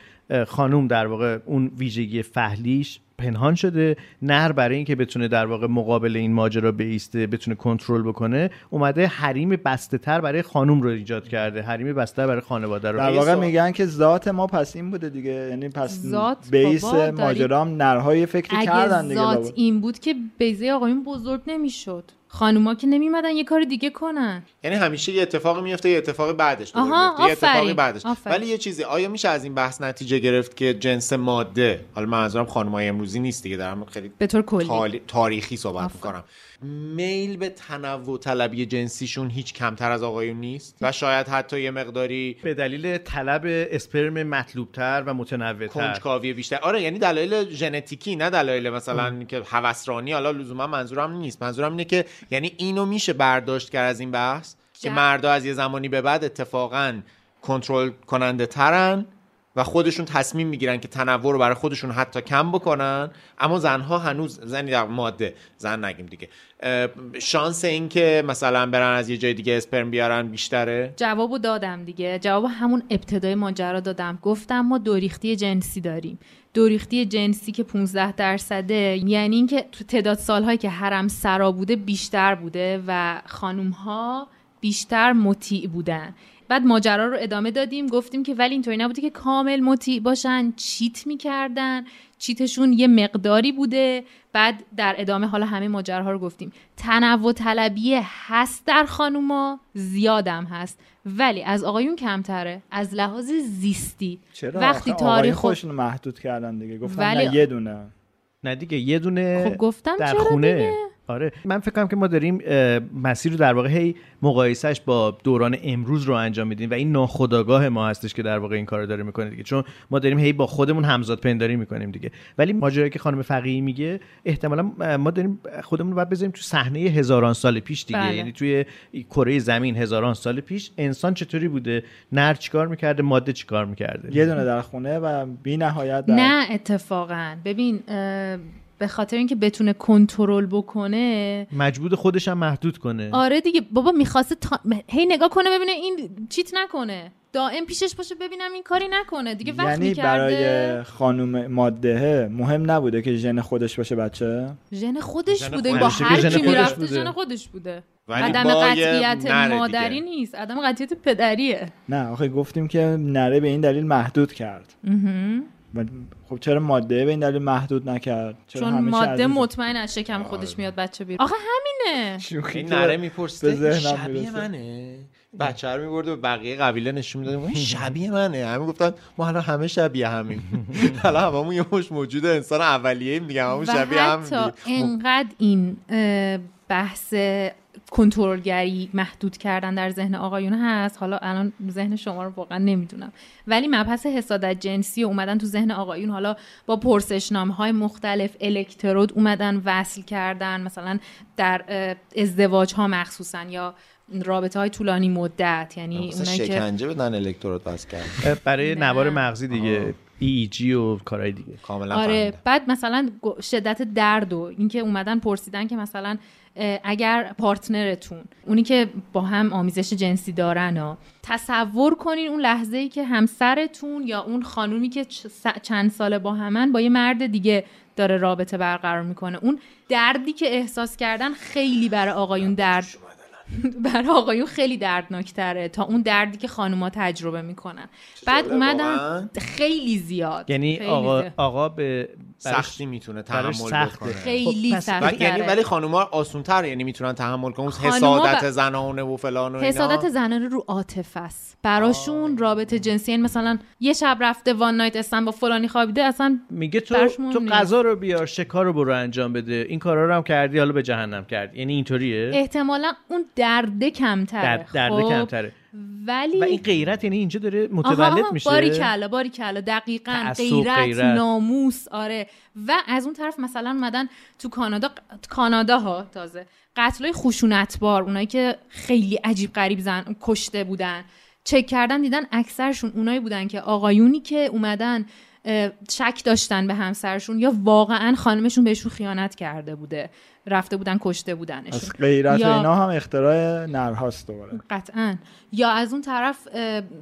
خانوم در واقع اون ویژگی فهلیش پنهان شده نر برای اینکه بتونه در واقع مقابل این ماجرا بیسته بتونه کنترل بکنه اومده حریم بسته تر برای خانوم رو ایجاد کرده. حریم بسته برای خانواده رو. در واقع میگن که ذات ما پس این بوده دیگه. یعنی پس بیس ماجرا نرهای فکری کردن دیگه ذات این بود که بیزه آقایون بزرگ نمی‌شد. خانوما که نمیمدن یه کار دیگه کنن. یعنی همیشه یه اتفاقی میفته یه اتفاق بعدش آها یه اتفاقی بعدش. ولی یه چیزی آیا میشه از این بحث نتیجه گرفت که جنس ماده حالا منظورم خانمای امروزی نیست دیگه دارم خیلی به طور کلی. تاریخی صحبت می‌کنم. میل به تنوع طلبی جنسیشون هیچ کمتر از آقایون نیست؟ و شاید حتی یه مقداری به دلیل طلب اسپرم مطلوبتر و متنوعتر. کنجکاوی بیشتر. آره یعنی دلایل ژنتیکی نه دلایل مثلا که هوسرانی حالا لزوما منظورم نیست. منظورم اینه که یعنی اینو میشه برداشت کرد از این بحث که مردا از یه زمانی به بعد اتفاقا کنترل کننده ترن. و خودشون تصمیم می‌گیرن که تنوع رو برای خودشون حتی کم بکنن. اما زنها هنوز زنی در ماده زن نگیم دیگه. شانس این که مثلا برن از یه جای دیگه اسپرم بیارن بیشتره؟ جوابو دادم دیگه. جواب همون ابتدای ماجرا دادم. گفتم ما دوریختی جنسی داریم. دوریختی جنسی که 15 درصده یعنی اینکه تعداد سالهایی که حرم سرا بوده بیشتر بوده و خانوم ها بیشتر مطیع بودن. بعد ماجرا رو ادامه دادیم گفتیم که ولی اینطوری نبوده که کامل مطیع باشن چیت می‌کردن چیتشون یه مقداری بوده. بعد در ادامه حالا همه ماجراها رو گفتیم. تنوع طلبی هست در خانوما زیادم هست. ولی از آقایون کمتره از لحاظ زیستی. چرا؟ وقتی تاریخ خودشون محدود کردن دیگه. گفتن ولی... نه یه دونه. نه دیگه یه دونه خب گفتم در چرا خونه. دیگه؟ آره من فکر کنم که ما داریم مسیر رو در واقع هی مقایسهش با دوران امروز رو انجام میدیم و این ناخودآگاه ما هستش که در واقع این کار رو داره می‌کنه دیگه. چون ما داریم هی با خودمون همزاد پنداری می‌کنیم دیگه. ولی ماجرایی که خانم فقیهی میگه احتمالا ما داریم خودمون رو باید بذاریم تو صحنه هزاران سال پیش دیگه. بله. یعنی توی کره زمین هزاران سال پیش انسان چطوری بوده؟ نر چیکار می‌کرده؟ ماده چیکار می‌کرده؟ یه دونه در خونه و بی نهایت در... نه اتفاقا. ببین به خاطر اینکه بتونه کنترل بکنه. مجبور خودش هم محدود کنه. آره دیگه بابا می‌خواسته تا... هی نگاه کنه ببینه این چیت نکنه. دائم پیشش باشه ببینم این کاری نکنه. دیگه وقت یعنی می‌کرده. برای خانم ماده مهم نبوده که ژن خودش باشه بچه؟ ژن خودش بوده با هر کی می‌رفته ژن خودش بوده. عدم قطعیت مادری نیست. عدم قطعیت پدریه. نه آخه گفتیم که نره به این دلیل محدود کرد. خب چرا ماده به این دلیل محدود نکرد؟ چرا چون ماده مطمئن از شکم خودش آره. میاد بچه بیرون. آخه همینه. این نره می‌پرسه شبیه منه؟ بچه رو میبرده به بقیه قبیله نشون می‌داده این شبیه منه. همه گفتن ما حالا همه شبیه همین حالا هممون یه مش موجود انسان اولیه ایم دیگه هممون شبیه هم انقدر این بحث کنترلگری محدود کردن در ذهن آقایون هست؟ حالا الان ذهن شما رو واقعا نمی‌دونم. ولی مبحث حسادت جنسی اومدن تو ذهن آقایون حالا با پرسشنامه های مختلف الکترود اومدن وصل کردن مثلا در ازدواج ها مخصوصا یا رابطه های طولانی مدت یعنی اونایی که شکنجه بدن الکترود وصل کرد برای نوار مغزی دیگه ای جی و کارهای دیگه. کاملا آره بعد مثلا شدت درد و اینکه اومدن پرسیدن که مثلا اگر پارتنرتون اونی که با هم آمیزش جنسی دارن ها تصور کنین اون لحظه ای که همسرتون یا اون خانومی که چند ساله با همن با یه مرد دیگه داره رابطه برقرار می‌کنه. اون دردی که احساس کردن خیلی برای آقایون درد برای آقایون خیلی دردناکتره تا اون دردی که خانوما تجربه می‌کنن. بعد اومدن خیلی زیاد. یعنی آقا, آقا به سختی می‌تونه تحمل بکنه. خیلی خب، سخت یعنی ولی خانوما آسونتر یعنی می‌تونن تحمل کنن. حسادت ب... زنانه و فلان و حسادت زنانه رو عاطفه است. براشون آه. رابطه جنسی یعنی مثلا یه شب رفته وان نایت استن با فلانی خوابیده اصلا میگه تو تو غذا رو بیار شکار رو برو انجام بده. این کارا رو هم کردی حالا به جهنم کرد یعنی اینطوریه؟ احتمالا اون درده کمتره. درد درده خب. کمتره. ولی و این غیرت یعنی اینجا داره متولد میشه. باری کلا باری کلا دقیقا غیرت, غیرت, ناموس آره. و از اون طرف مثلا اومدن تو کانادا کانادا ها تازه. قتلای خشونتبار اونایی که خیلی عجیب غریب زن کشته بودن. چک کردن دیدن اکثرشون اونایی بودن که آقایونی که اومدن شک داشتن به همسرشون یا واقعا خانمشون بهشون خیانت کرده بوده. رفته بودن کشته بودنشون. از غیرت یا... اینا هم اختراع نرهاست دوباره. قطعا. یا از اون طرف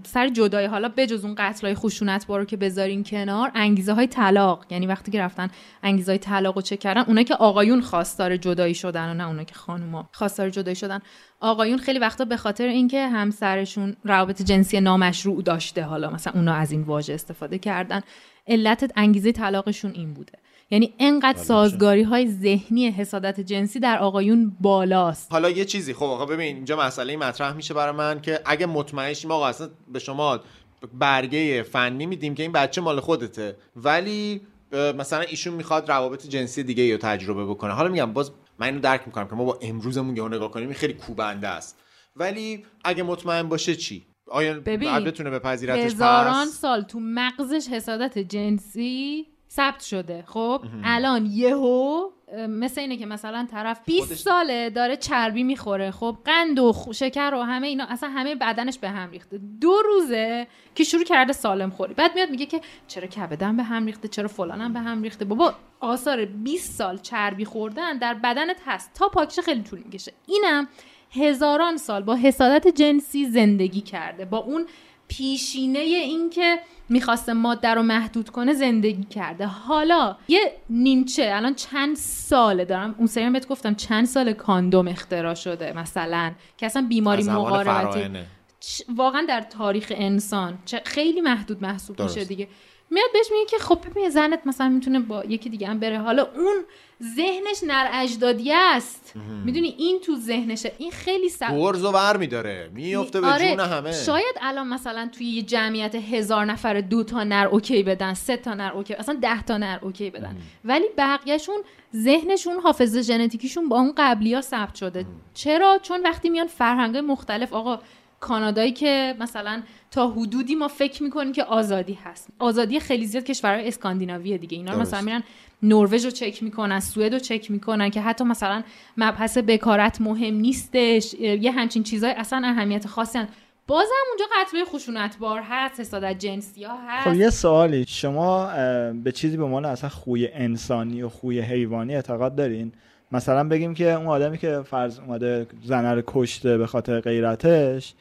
سر جدای حالا بجز اون قتل های خشونت بارو که بذارین کنار انگیزه های طلاق. یعنی وقتی که رفتن انگیزه های طلاق رو چه کردن اونا که آقایون خواستار جدایی شدن و نه اونا که خانوما خواستار جدایی شدن. آقایون خیلی وقتا به خاطر اینکه همسرشون روابط جنسی نامشروع داشته حالا مثلا اونا از این واژه استفاده کردن علت انگیزه طلاقشون این بوده. یعنی انقدر سازگاری های ذهنی حسادت جنسی در آقایون بالاست. حالا یه چیزی خب آقا ببین اینجا مسئله مطرح میشه برای من که اگه مطمئن شیم آقا اصلا به شما برگه فنی میدیم که این بچه مال خودته ولی مثلا ایشون می‌خواد روابط جنسی دیگه رو تجربه بکنه. حالا میگم باز من اینو درک می‌کنم که ما با امروزمون یهو نگاه کنیم خیلی کوبنده است. ولی اگه مطمئن باشه چی؟ آیا بعد بتونه بپذیرتش؟ هزاران سال تو مغزش حسادت جنسی ثبت شده. خب الان یهو مثل اینه که مثلا طرف 20 ساله داره چربی می‌خوره. خب قند و شکر و همه اینا اصلا همه بدنش به هم ریخته. دو روزه که شروع کرده سالم خوری. بعد میاد میگه که چرا کبدم به هم ریخته؟ چرا فلانم به هم ریخته؟ بابا آثار 20 سال چربی خوردن در بدنت هست. تا پاکشه خیلی طول می‌کشه. اینم هزاران سال با حسادت جنسی زندگی کرده. با اون پیشینه این که می‌خواسته ماده رو محدود کنه زندگی کرده. حالا یه نیمچه الان چند ساله دارم؟ اون سری بهت گفتم چند سال کاندوم اختراع شده مثلا که اصلا بیماری مقاربتی واقعا در تاریخ انسان. خیلی محدود محسوب میشه دیگه. میاد بهش میگه که خب ببین زنت مثلا می‌تونه با یکی دیگه هم بره. حالا اون ذهنش نر اجدادی است می‌دونی این تو ذهنشه این خیلی سخت و بر میداره. میفته به آره. جون همه. شاید الان مثلا توی یه جمعیت هزار نفر دو تا نر OK بدن سه تا نر OK اصلا ده تا نر OK بدن. ولی بقیهشون ذهنشون حافظه ژنتیکیشون با اون قبلی ها ثبت شده. چرا؟ چون وقتی میان فرهنگ مختلف آقا کانادایی که مثلا تا حدودی ما فکر می‌کنیم که آزادی هست. آزادی خیلی زیاد کشورهای اسکاندیناوی دیگه. اینا مثلا میرن نروژ رو چک می‌کنن سوئد رو چک می‌کنن که حتی مثلا مبحث بکارت مهم نیستش. یه همچین چیزای اصلا اهمیت خاصی هست. بازم اونجا قتل خشونتبار هست حسادت جنسی ها هست. خب یه سوالی. شما به چیزی به عنوان اصلا خوی انسانی و خوی حیوانی اعتقاد دارین؟ مثلا بگیم که اون آدمی که فرض اومده زنه رو کشته به خاطر غیرتش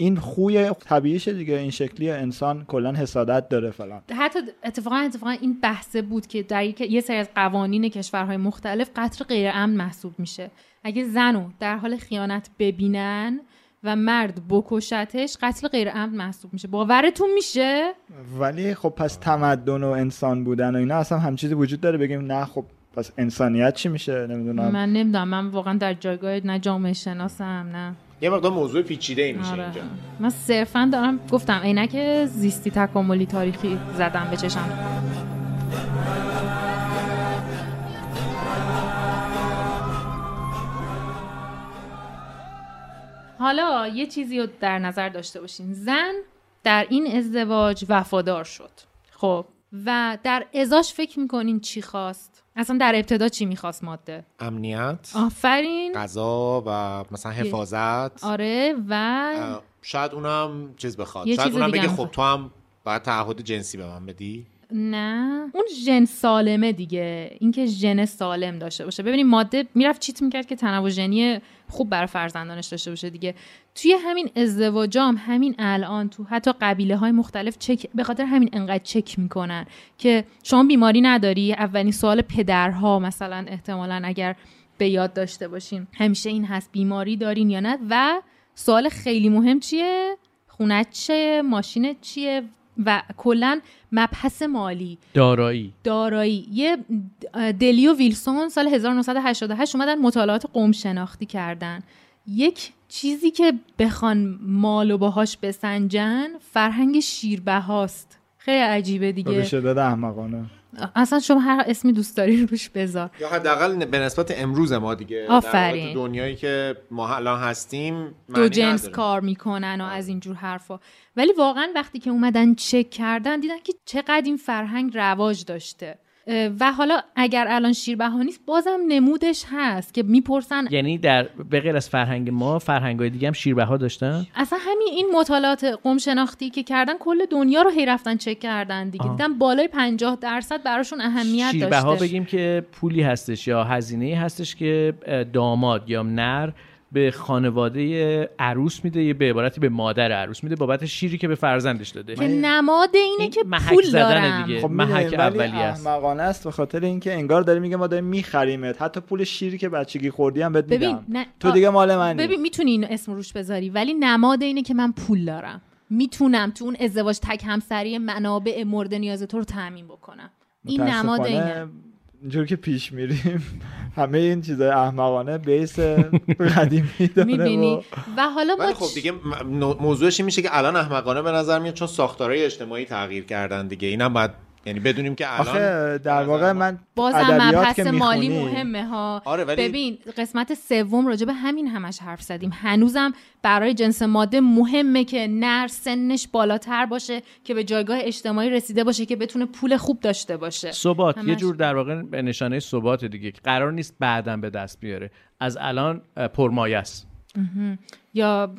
این خوی طبیعیشه دیگه این شکلی انسان کلا حسادت داره فلان. حتی اتفاقا اتفاقا این بحثه بود که در یه سری از قوانین کشورهای مختلف قتل غیر امن محسوب میشه. اگه زنو در حال خیانت ببینن و مرد بکشتش قتل غیر امن محسوب میشه. باورتون میشه؟ ولی خب پس تمدن و انسان بودن و اینا اصلا هم چیزی وجود داره؟ بگیم نه خب پس انسانیت چی میشه؟ نمی‌دونم. من نمی‌دونم. من واقعا در جایگاه نه جامعه شناسم نه. یه مقدار موضوع پیچیده ای میشه آره. اینجا. من صرفا دارم گفتم عینک زیستی تکاملی تاریخی زدم به چشم. حالا یه چیزی رو در نظر داشته باشین. زن در این ازدواج وفادار شد. خب و در ازاش فکر می‌کنین چی خواست؟ اصلا در ابتدا چی می‌خواست ماده؟ امنیت آفرین. غذا و مثلا حفاظت. آره و شاید اونم چیز بخواد. شاید اونم بگه خب تو هم باید تعهد جنسی به من بدی. نه. اون ژن سالمه دیگه. اینکه ژن سالم داشته باشه. ببینیم ماده می‌رفت چیت می‌کرد که تنوع ژنی خوب برای فرزندانش داشته باشه دیگه. توی همین ازدواجام همین الان تو حتی قبیله های مختلف چک به خاطر همین انقدر چک می‌کنن که شما بیماری نداری. اولین سوال پدرها مثلا احتمالا اگر به یاد داشته باشین. همیشه این هست بیماری دارین یا نه؟ و سوال خیلی مهم چیه؟ خونت چیه؟ ماشینت چیه؟ و کلا مبحث مالی. دارایی. دارایی. یه دلیو ویلسون سال 1988 اومدن مطالعات قوم شناختی کردن. یک چیزی که بخوان مال و باهاش بسنجن فرهنگ شیربهاست. خیلی عجیبه دیگه. به شدت احمقانه. اصلا شما هر اسمی دوست داری روش بذار. یا حداقل به نسبت امروز ما دیگه. آفرین. دنیایی که ما الان هستیم دو جنس کار می‌کنن و از اینجور حرفا. ولی واقعا وقتی که اومدن چک کردن دیدن که چقدر این فرهنگ رواج داشته. و حالا اگر الان شیربها نیست بازم نمودش هست که می‌پرسن یعنی در به غیر از فرهنگ ما فرهنگ های دیگه هم شیربها داشتن؟ اصلا همین این مطالعات قوم شناختی که کردن کل دنیا رو هی رفتن چک کردن دیگه. دیدن بالای 50 درصد براشون اهمیت داشته. شیربها بگیم که پولی هستش یا هزینه هستش که داماد یا نر به خانواده عروس میده یه به عبارتی به مادر عروس میده بابت شیری که به فرزندش داده. که نماد اینه که پول دارم. دیگه. خب محک اولی است. احمقانه است به خاطر اینکه انگار داره میگه ما داریم میخریمت. حتی پول شیری که بچگی خوردی هم بهت میدم. تو دیگه مال منی. ببین می‌تونی اینو اسم روش بذاری ولی نماد اینه که من پول دارم. می‌تونم تو اون ازدواج تک همسری منابع مورد نیاز تو رو تامین بکنم. این نماد اینه. اینجور که پیش میریم. همه این چیزای احمقانه بیس قدیمی داره می‌بینی؟ و حالا ما خب دیگه موضوعش این میشه که الان احمقانه به نظر میاد چون ساختارهای اجتماعی تغییر کردن دیگه اینم باید یعنی بدونیم که الان آخه در واقع من بازم مبحث مالی مهمه ها. آره ولی... ببین قسمت سوم راجع به همین همش حرف زدیم. هنوزم برای جنس ماده مهمه که نر سنش بالاتر باشه که به جایگاه اجتماعی رسیده باشه که بتونه پول خوب داشته باشه. ثبات یه جور در واقع نشانه ثبات دیگه قرار نیست بعدا به دست بیاره. از الان پرمایه است. یا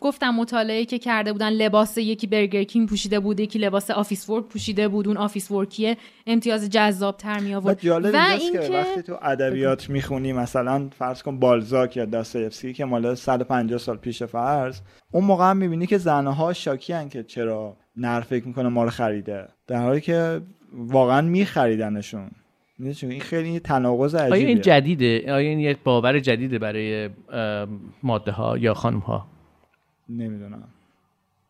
گفتم مطالعه که کرده بودن لباس یکی Burger King پوشیده بود یکی لباس office work پوشیده بود اون office work یه امتیاز جذاب تر می آورد و این که وقتی تو ادبیات می‌خونی مثلا فرض کن بالزاک یا داستایفسکی که مال 150 سال پیش فرض اون موقع هم می‌بینی که ها شاکی که چرا نر فکر می‌کنه ما رو خریده. در حالی که واقعا میخریدنشون. این خیلی تناقض عجیبه آیا این جدیده؟ آیا این یه باور جدیده برای ماده ها یا خانم ها نمی‌دونم.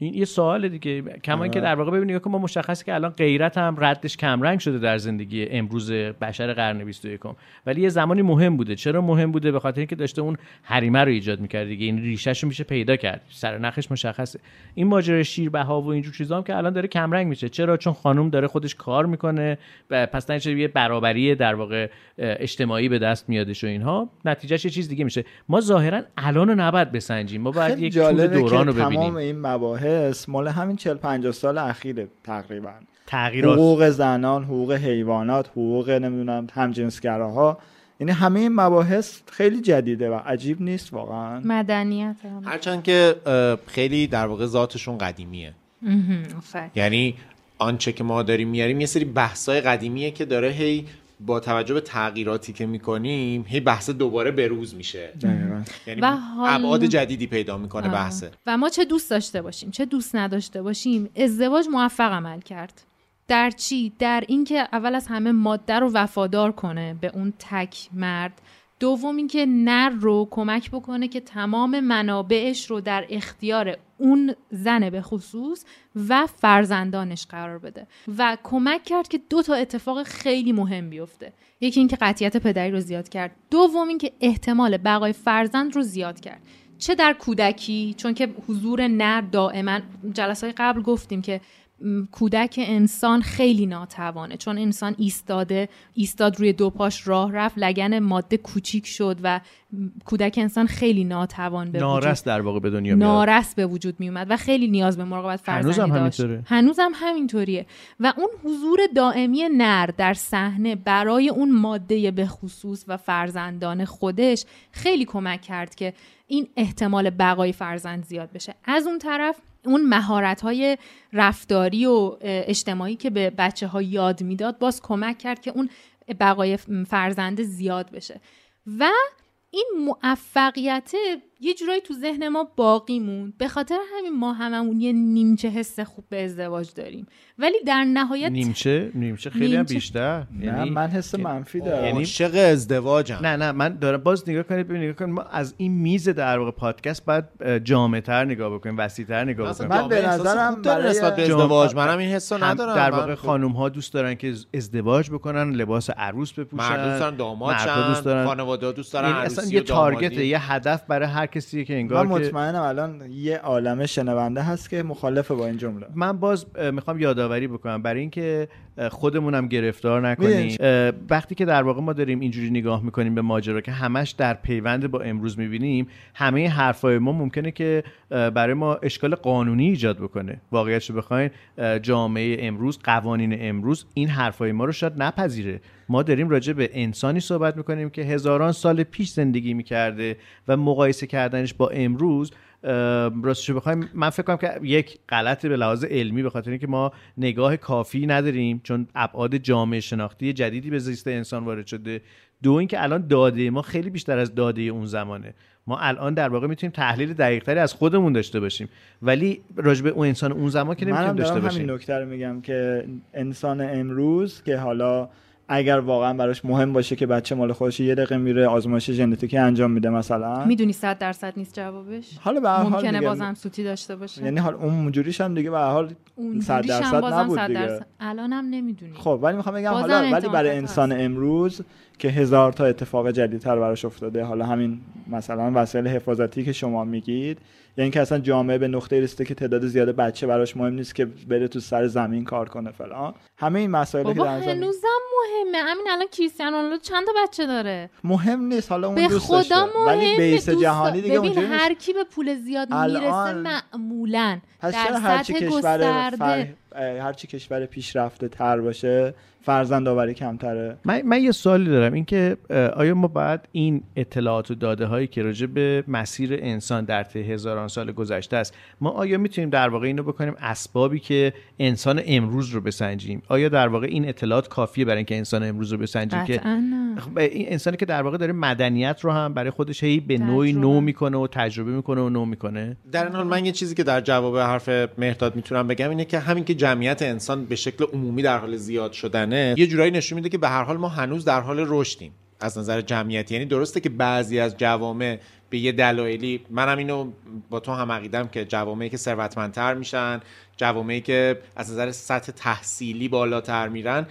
این یه سوال دیگه. کما که در واقع ببینید که ما مشخصه که الان غیرت هم ردش کمرنگ شده در زندگی امروز بشر قرن 21 ولی یه زمانی مهم بوده. چرا مهم بوده؟ به خاطر اینکه داشته اون حریمه رو ایجاد می‌کرد دیگه. این ریشهش رو میشه پیدا کرد. سر نخش مشخصه. این ماجرای شیربها و اینجور چیزا هم که الان داره کمرنگ میشه. چرا؟ چون خانم داره خودش کار می‌کنه پس نه یه برابری در واقع اجتماعی به دست میادش و اینها. نتیجهش یه چیز دیگه میشه. ما ظاهرا الان رو نباید بسنجیم. ما باید یک دوران رو ببینیم. تمام این مباحث مال همین 40 50 سال اخیره تقریبا. تغییرات حقوق زنان حقوق حیوانات حقوق نمی‌دونم همجنسگراها. یعنی همه این مباحث خیلی جدیده و عجیب نیست واقعا. مدنیت. هرچند که خیلی در واقع ذاتشون قدیمیه. یعنی آنچه که ما داریم میاریم یه سری بحثای قدیمیه که داره هی با توجه به تغییراتی که می‌کنیم هی بحث دوباره بروز میشه. یعنی ابعاد جدیدی پیدا می‌کنه بحثه. و ما چه دوست داشته باشیم چه دوست نداشته باشیم ازدواج موفق عمل کرد. در چی؟ در اینکه اول از همه ماده رو وفادار کنه به اون تک مرد. دوم اینکه نر رو کمک بکنه که تمام منابعش رو در اختیار اون زن به خصوص و فرزندانش قرار بده و کمک کرد که دو تا اتفاق خیلی مهم بیفته. یکی اینکه قطیت پدری رو زیاد کرد. دوم اینکه احتمال بقای فرزند رو زیاد کرد. چه در کودکی چون که حضور نر دائما جلسه قبل گفتیم که کودک انسان خیلی ناتوانه چون انسان ایستاده ایستاد روی دو پاش راه رفت لگن ماده کوچیک شد و کودک انسان خیلی ناتوان به نارس در واقع به دنیا میاد. نارس به وجود می اومد و خیلی نیاز به مراقبت فرزندی داشت. هنوزم همینطوریه. و اون حضور دائمی نر در صحنه برای اون ماده به خصوص و فرزندان خودش خیلی کمک کرد که این احتمال بقای فرزند زیاد بشه. از اون طرف اون مهارت های رفتاری و اجتماعی که به بچه ها یاد می‌داد باز کمک کرد که اون بقای فرزند زیاد بشه. و این موفقیت یه جورایی تو ذهن ما باقی موند. به خاطر همین ما هممون یه نیمچه حس خوب به ازدواج داریم. ولی در نهایت نیمچه؟ نیمچه خیلی هم بیشتر. نه یعنی من حس منفی دارم. یعنی عاشق ازدواجم. نه نه من دارم باز نگاه کنید ببینید نگاه کنید ما از این میز در واقع پادکست باید جامع‌تر نگاه بکنیم وسیع‌تر نگاه بکنیم. من به نظرم برای نسبت به ازدواج. منم این حسو ندارم در واقع خانم ها دوست دارن که ازدواج بکنن لباس عروس بپوشن مرد دوست دارن داماد دوست دارن خانواده دوست دارن اصلا یه تارگت یه هدف برای هر کسی که انگار من مطمئنم الان یه عالمه شنونده هست که مخالفه با این جمله. من باز می‌خوام یادآوری بکنم. برای اینکه خودمونم گرفتار نکنیم. وقتی که در واقع ما داریم اینجوری نگاه می‌کنیم به ماجرا که همش در پیوند با امروز می‌بینیم همه حرفای ما ممکنه که برای ما اشکال قانونی ایجاد بکنه. واقعیتش بخواین جامعه امروز قوانین امروز این حرفای ما رو شاید نپذیره. ما داریم راجع به انسانی صحبت می‌کنیم که هزاران سال پیش زندگی می‌کرده و مقایسه کردنش با امروز راستش بخوایم من فکر کنم که یک غلط به لحاظ علمی به خاطر اینکه ما نگاه کافی نداریم چون ابعاد جامعه شناختی جدیدی به زیست انسان وارد شده دو اینکه الان داده ما خیلی بیشتر از داده اون زمانه. ما الان در واقع می‌تونیم تحلیل دقیقتری از خودمون داشته باشیم. ولی راجب اون انسان اون زمان که نمی‌تونیم داشته باشیم. همین نکته رو میگم که انسان امروز که حالا اگر واقعا براش مهم باشه که بچه مال خودش یه دقیقه میره آزمایش ژنتیکی انجام میده مثلا. می‌دونی 100 درصد نیست جوابش؟ حالا به ممکنه دیگه. بازم سوتی داشته باشه. یعنی حال اون اونجوریش هم دیگه به حال 100 درصد نبود دیگه. درصد. الانم نمی‌دونی. خب ولی می‌خوام بگم حالا ولی برای انسان هست. امروز که هزار تا اتفاق جدیدتر براش افتاده حالا همین مثلا وسایل حفاظتی که شما میگید یا اینکه اصلا جامعه به نقطه رسیده که تعداد زیاد بچه براش مهم نیست که بره تو سر زمین کار کنه فلان. همه این مسائل که در هنوزم مهمه. همین الان کریستیانو رونالدو چند تا بچه داره؟ مهم نیست حالا اون به خدا مهم ولی بیس جهانی دیگه ببین هر کی به پول زیاد می‌رسه معمولا. پس در سطح. هر چی کشور پیشرفته تر باشه فرزند آوری کمتره. من, من یه سوالی دارم. اینکه آیا ما باید این اطلاعات و داده هایی که راجع به مسیر انسان در طی هزاران سال گذشته است ما آیا می‌تونیم در واقع اینو بکنیم اسبابی که انسان امروز رو بسنجیم؟ آیا در واقع این اطلاعات کافیه برای اینکه انسان امروز رو بسنجیم که خب، این انسانی که در واقع داره مدنیت رو هم برای خودش هی به نوعی نو می‌کنه و تجربه می‌کنه و نو می‌کنه؟ در این حال من یه چیزی که در جواب حرف مهداد می‌تونم بگم اینه که همین که جمعیت انسان به شکل عمومی در حال زیاد شدنه یه جورایی نشون میده که به هر حال ما هنوز در حال رشدیم. از نظر جمعیتی یعنی درسته که بعضی از جوامع به یه دلایلی منم اینو با تو هم عقیدم که جوامعی که ثروتمندتر میشن جوامعی که از نظر سطح تحصیلی بالاتر میرن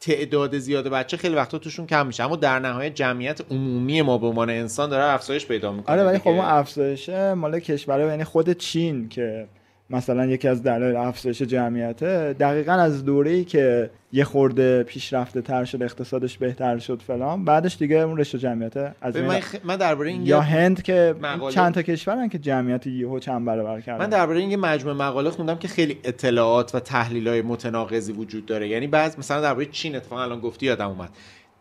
تعداد زیاد بچه خیلی وقتا توشون کم میشه. اما در نهایت جمعیت عمومی ما به عنوان انسان داره افزایش پیدا می‌کنه آره ولی خب اون افزایش مال کشور یعنی خود چین که مثلا یکی از دلایل افزایش جمعیته دقیقا از دوره ای که یه خورده پیشرفته تر شد اقتصادش بهتر شد فلان. بعدش دیگه اون رشته جمعیت. از من, من درباره این یا هند که چند تا کشورن که جمعیت یهو چند برابر کردن. من درباره این یه مجموعه مقاله خوندم که خیلی اطلاعات و تحلیلای متناقضی وجود داره. یعنی بعض مثلا درباره چین اتفاقا الان گفتی یادم اومد.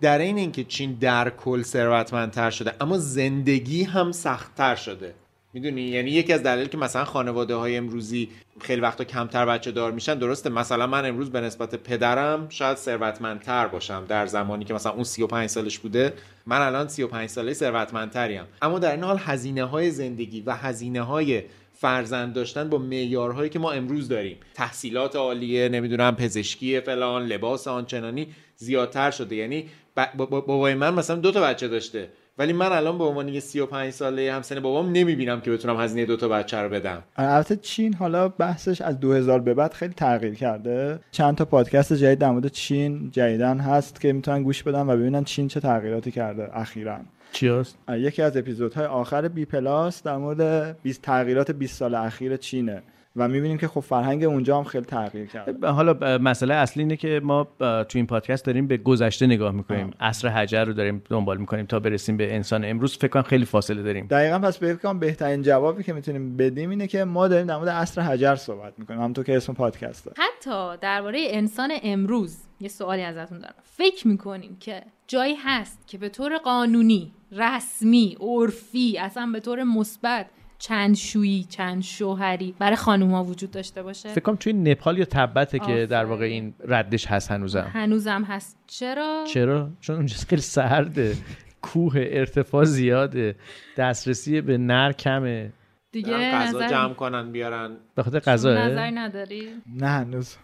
در این اینکه چین در کل ثروتمندتر شده اما زندگی هم سختتر شده. می‌دونی؟ یعنی یکی از دلایلی که مثلا خانواده های امروزی خیلی وقتا کمتر بچه دار میشن درسته؟ مثلا من امروز به نسبت پدرم شاید ثروتمندتر باشم در زمانی که مثلا اون 35 سالش بوده. من الان 35 ساله ثروتمندتریم. اما در این حال هزینه های زندگی و هزینه های فرزند داشتن با معیارهایی که ما امروز داریم. تحصیلات عالیه نمی‌دونم پزشکی فلان لباس آنچنانی زیادتر شده. یعنی بابای من مثلا دو تا بچه داشته. ولی من الان به عنوان یه 35 ساله همسن بابام نمی‌بینم که بتونم هزینه دو تا بچه رو بدم. البته چین حالا بحثش از 2000 به بعد خیلی تغییر کرده. چند تا پادکست جدید در مورد چین جدیدن هست که می‌تونن گوش بدن و ببینن چین چه تغییراتی کرده اخیرا. چی هست؟ یکی از اپیزودهای آخر بی پلاس در مورد 20 تغییرات 20 سال اخیر چینه. و می‌بینیم که خب فرهنگ اونجا هم خیلی تغییر کرده حالا مسئله اصلی اینه که ما تو این پادکست داریم به گذشته نگاه می‌کنیم. عصر حجر رو داریم دنبال می‌کنیم تا برسیم به انسان امروز. فکر کنم خیلی فاصله داریم. دقیقا پس فکر کنم بهترین جوابی که می‌تونیم بدیم اینه که ما داریم در مورد عصر حجر صحبت می‌کنیم. همونطور که اسم پادکسته حتی درباره انسان امروز یه سوالی ازتون دارم. فکر می‌کنیم که جایی هست که به طور قانونی رسمی عرفی اصلا به طور مثبت چند شویی چند شوهری برای خانوما وجود داشته باشه؟ فکر کنم توی نپال یا تبته که در واقع این ردش هست هنوزم. هنوزم هست. چرا؟ چرا؟ چون اونجا خیلی سرده. کوه ارتفاع زیاده. دسترسی به نر کمه. دیگه غذا جمع کنن بیارن. به خاطر غذا؟ نظری نداری؟ نه هنوز.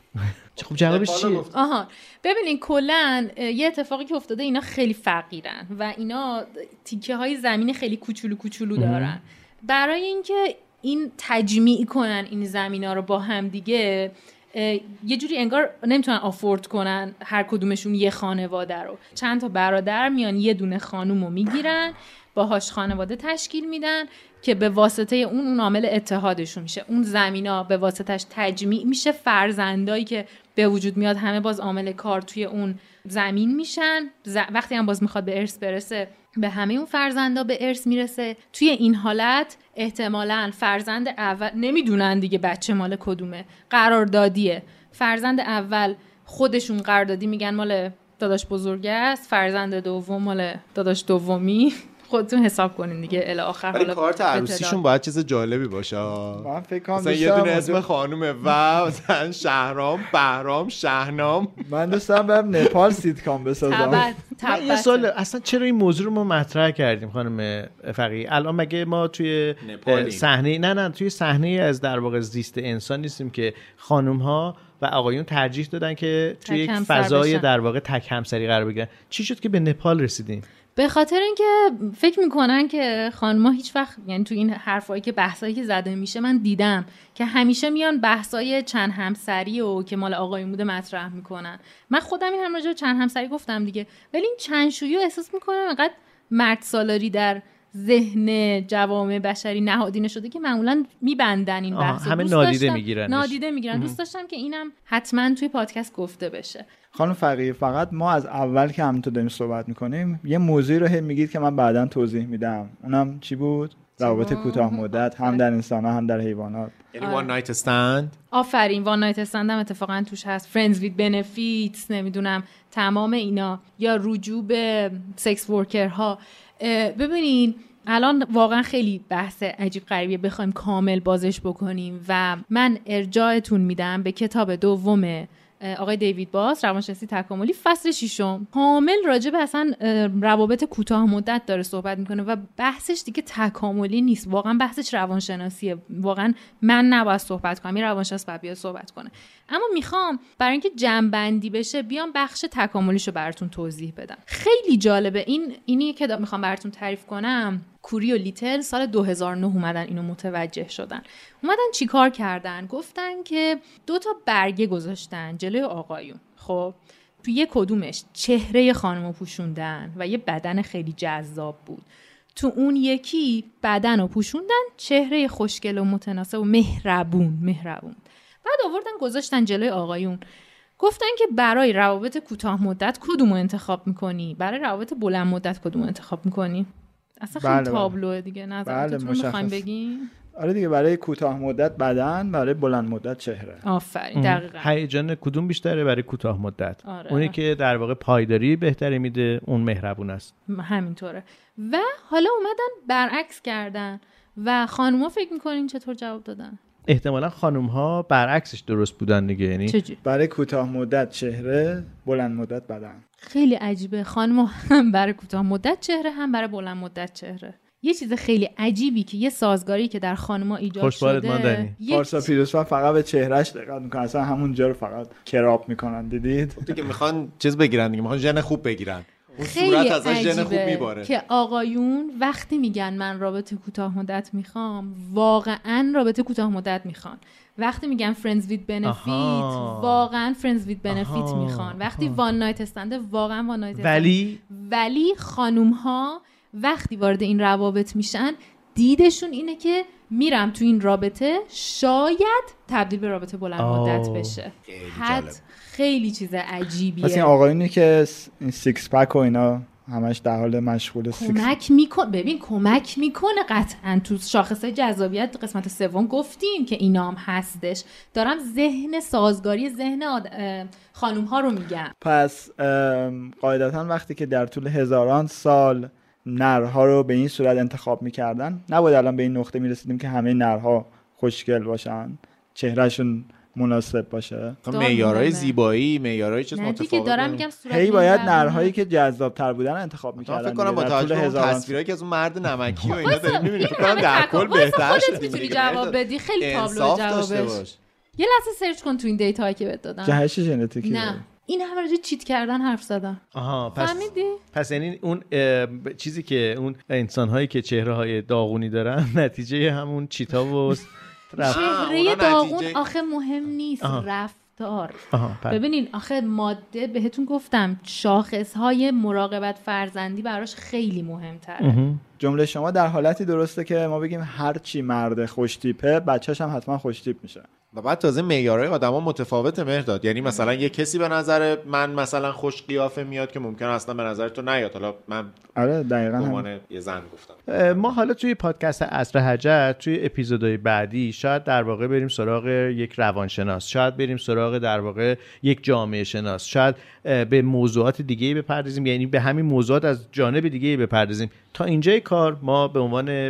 خب جوابش چیه؟ آها. ببینین کلا یه اتفاقی که افتاده اینا خیلی فقیرن و اینا تیکه های زمین خیلی کوچولو کوچولو دارن. برای اینکه این تجمیع کنن این زمین ها رو با هم دیگه یه جوری انگار نمی‌تونن آفورد کنن هر کدومشون یه خانواده رو. چند تا برادر میان یه دونه خانوم رو می‌گیرن باهاش خانواده تشکیل میدن که به واسطه اون اون عامل اتحادشون میشه. اون زمینا به واسطش تجمیع میشه فرزندایی که به وجود میاد همه باز عامل کار توی اون زمین میشن. وقتی هم باز می‌خواد به ارث برسه به همه اون فرزندا به ارث می‌رسه. توی این حالت احتمالا فرزند اول نمی‌دونن دیگه بچه مال کدومه. قراردادیه. فرزند اول خودشون قراردادی میگن مال داداش بزرگه است. فرزند دوم مال داداش دومی. خودتون حساب کنین دیگه الی آخر حالا کارت عروسیشون باید چیز جالبی باشه. من فکر کنم مثلا یه دونه اسم خانومه و مثلا شهرام بهرام شهنام. من دوست دارم برم نپال سیتکام بسازم. یه سال اصلا چرا این موضوع رو ما مطرح کردیم خانم فقی الان مگه ما توی صحنه نه نه توی صحنه از در واقع زیست انسان نیستیم که خانم ها و آقایون ترجیح دادن که توی یک فضای در واقع تک همسری قرار بگیرن. چی شد که به نپال رسیدیم؟ به خاطر اینکه فکر می‌کنن که خانمها هیچ وقت یعنی تو این حرفایی که بحثایی که زده میشه من دیدم که همیشه میان بحثای چند همسری و که مال آقایون بوده مطرح می‌کنن. من خودم این هم راجع چند همسری گفتم دیگه. ولی این چند شویی احساس می‌کنم انقدر مرد سالاری در ذهن جوامع بشری نهادینه شده که معمولا میبندن این بحث همه نادیده می‌گیرن نادیده می‌گیرن. دوست داشتم که اینم حتما توی پادکست گفته بشه. خانم فقیه فقط ما از اول که همینطور داریم صحبت می‌کنیم یه موضوعی رو هم میگید که من بعدا توضیح میدم. اونم چی بود؟ روابط کوتاه مدت هم در انسان هم در حیوانات. یعنی وان نایت استند آفرین وان نایت استند هم اتفاقا توش هست. فرندز وید بنفیتس نمی‌دونم تمام اینا. یا رجوع به سکس ورکرها ببینین الان واقعا خیلی بحث عجیب غریبیه. بخوایم کامل بازش بکنیم و من ارجاعتون میدم به کتاب دوم آقای دیوید باس روانشناسی تکاملی فصل ششم. کامل راجع به اصلا روابط کوتاه مدت داره صحبت می‌کنه و بحثش دیگه تکاملی نیست. واقعا بحثش روانشناسیه. واقعا من نباید صحبت کنم. این روانشناس باید بیاد صحبت کنه. اما می‌خوام برای اینکه جنبندی بشه بیام بخش تکاملیشو براتون توضیح بدم. خیلی جالبه. این اینی که می‌خوام براتون تعریف کنم کوری و لیتل سال 2009 اومدن اینو متوجه شدن. اومدن چیکار کردن؟ گفتن که دو تا برگه گذاشتن جلوی آقایون. خب تو یه کدومش چهره خانم پوشوندن و یه بدن خیلی جذاب بود. تو اون یکی بدن رو پوشوندن چهره خوشگل و متناسب و مهربون مهربون. بعد آوردن گذاشتن جلوی آقایون. گفتن که برای روابط کوتاه مدت کدوم انتخاب می‌کنی؟ برای روابط بلند مدت کدوم انتخاب می‌کنی؟ اصلا خیلی بله, بله. تابلوه دیگه. نظرتون بله می‌خوایم بگیم. آره دیگه برای کوتاه مدت بدن برای بلند مدت چهره. آفرین دقیقاً. هیجان کدوم بیشتره برای کوتاه مدت؟ آره. اونی که در واقع پایداری بهتری میده اون مهربون است. همینطوره. و حالا اومدن برعکس کردن. و خانوما فکر می‌کنین چطور جواب دادن؟ احتمالا خانم ها برعکسش درست بودن دیگه یعنی برای کوتاه مدت چهره بلند مدت بدن. خیلی عجیبه. خانم هم برای کوتاه مدت چهره هم برای بلند مدت چهره. یه چیز خیلی عجیبی که یه سازگاری که در خانما ایجاد شده پارسا پیروزفر فقط به چهرهش دقت می‌کنن اصلا همون جا رو فقط کراب می‌کنن دیدید؟ دیگه می‌خوان چیز بگیرن دیگه می‌خوان ژن خوب بگیرن. خیلی ژن خوب میباره. که آقایون وقتی میگن من رابطه کوتاه مدت می‌خوام واقعا رابطه کوتاه مدت می‌خوان. وقتی میگن friends with benefit واقعا friends with benefit می‌خوان. وقتی one night stand ه واقعا one night ولی؟ ولی خانوم ها وقتی وارد این روابط میشن دیدشون اینه که میرم تو این رابطه شاید تبدیل به رابطه بلند مدت بشه. حد خیلی چیز عجیبیه. پس این آقایونی که این six pack و اینا همش در حال مشغول کمک میکن ببین کمک می‌کنه قطعا تو شاخص جذابیت. قسمت سوم گفتیم که اینا هم هستش. دارم ذهن سازگاری ذهن آد... خانوم ها رو میگم. پس قاعدتا وقتی که در طول هزاران سال نرها رو به این صورت انتخاب می‌کردن نباید الان به این نقطه می‌رسیدیم که همه نرها خوشگل باشن چهرهشون مناسب باشه؟ معیارهای زیبایی معیارهای چیز متفاوت دارم میگم هی باید نرهایی که جذاب تر بودن انتخاب می‌کردن فکر کنم با توجه به تصویرایی که از اون مرد نمکی و اینا داریم می‌بینیم فکر کنم در کل بهتر شد می‌تونی جواب بدی. خیلی تابلو جوابش یه لحظه سرچ کن تو این دیتا که بهت دادم. جهش ژنتیکی نه. این همه راجع چیت کردن حرف زدن آها پس فهمیدی؟ پس یعنی اون چیزی که اون انسان هایی که چهره های داغونی دارن نتیجه همون چیتا و چهره داغون آخه مهم نیست رفتار. ببینین آخه ماده بهتون گفتم شاخص های مراقبت فرزندی براش خیلی مهمتره. جمله شما در حالتی درسته که ما بگیم هر چی مرد خوشتیپه بچهش هم حتما خوشتیپ میشه. و بعد تازه معیارهای آدما متفاوت مهرداد یعنی مثلا یه کسی به نظر من مثلا خوش قیافه میاد که ممکن اصلا به نظر تو نیاد. حالا من آره دقیقاً یه زن گفتم. ما حالا توی پادکست اصر حجر توی اپیزودهای بعدی شاید در واقع بریم سراغ یک روانشناس شاید بریم سراغ در واقع یک جامعه شناس. شاید به موضوعات دیگه بپردازیم یعنی به همین موضوعات از جانب دیگه بپردازیم. تا اینجای کار ما به عنوان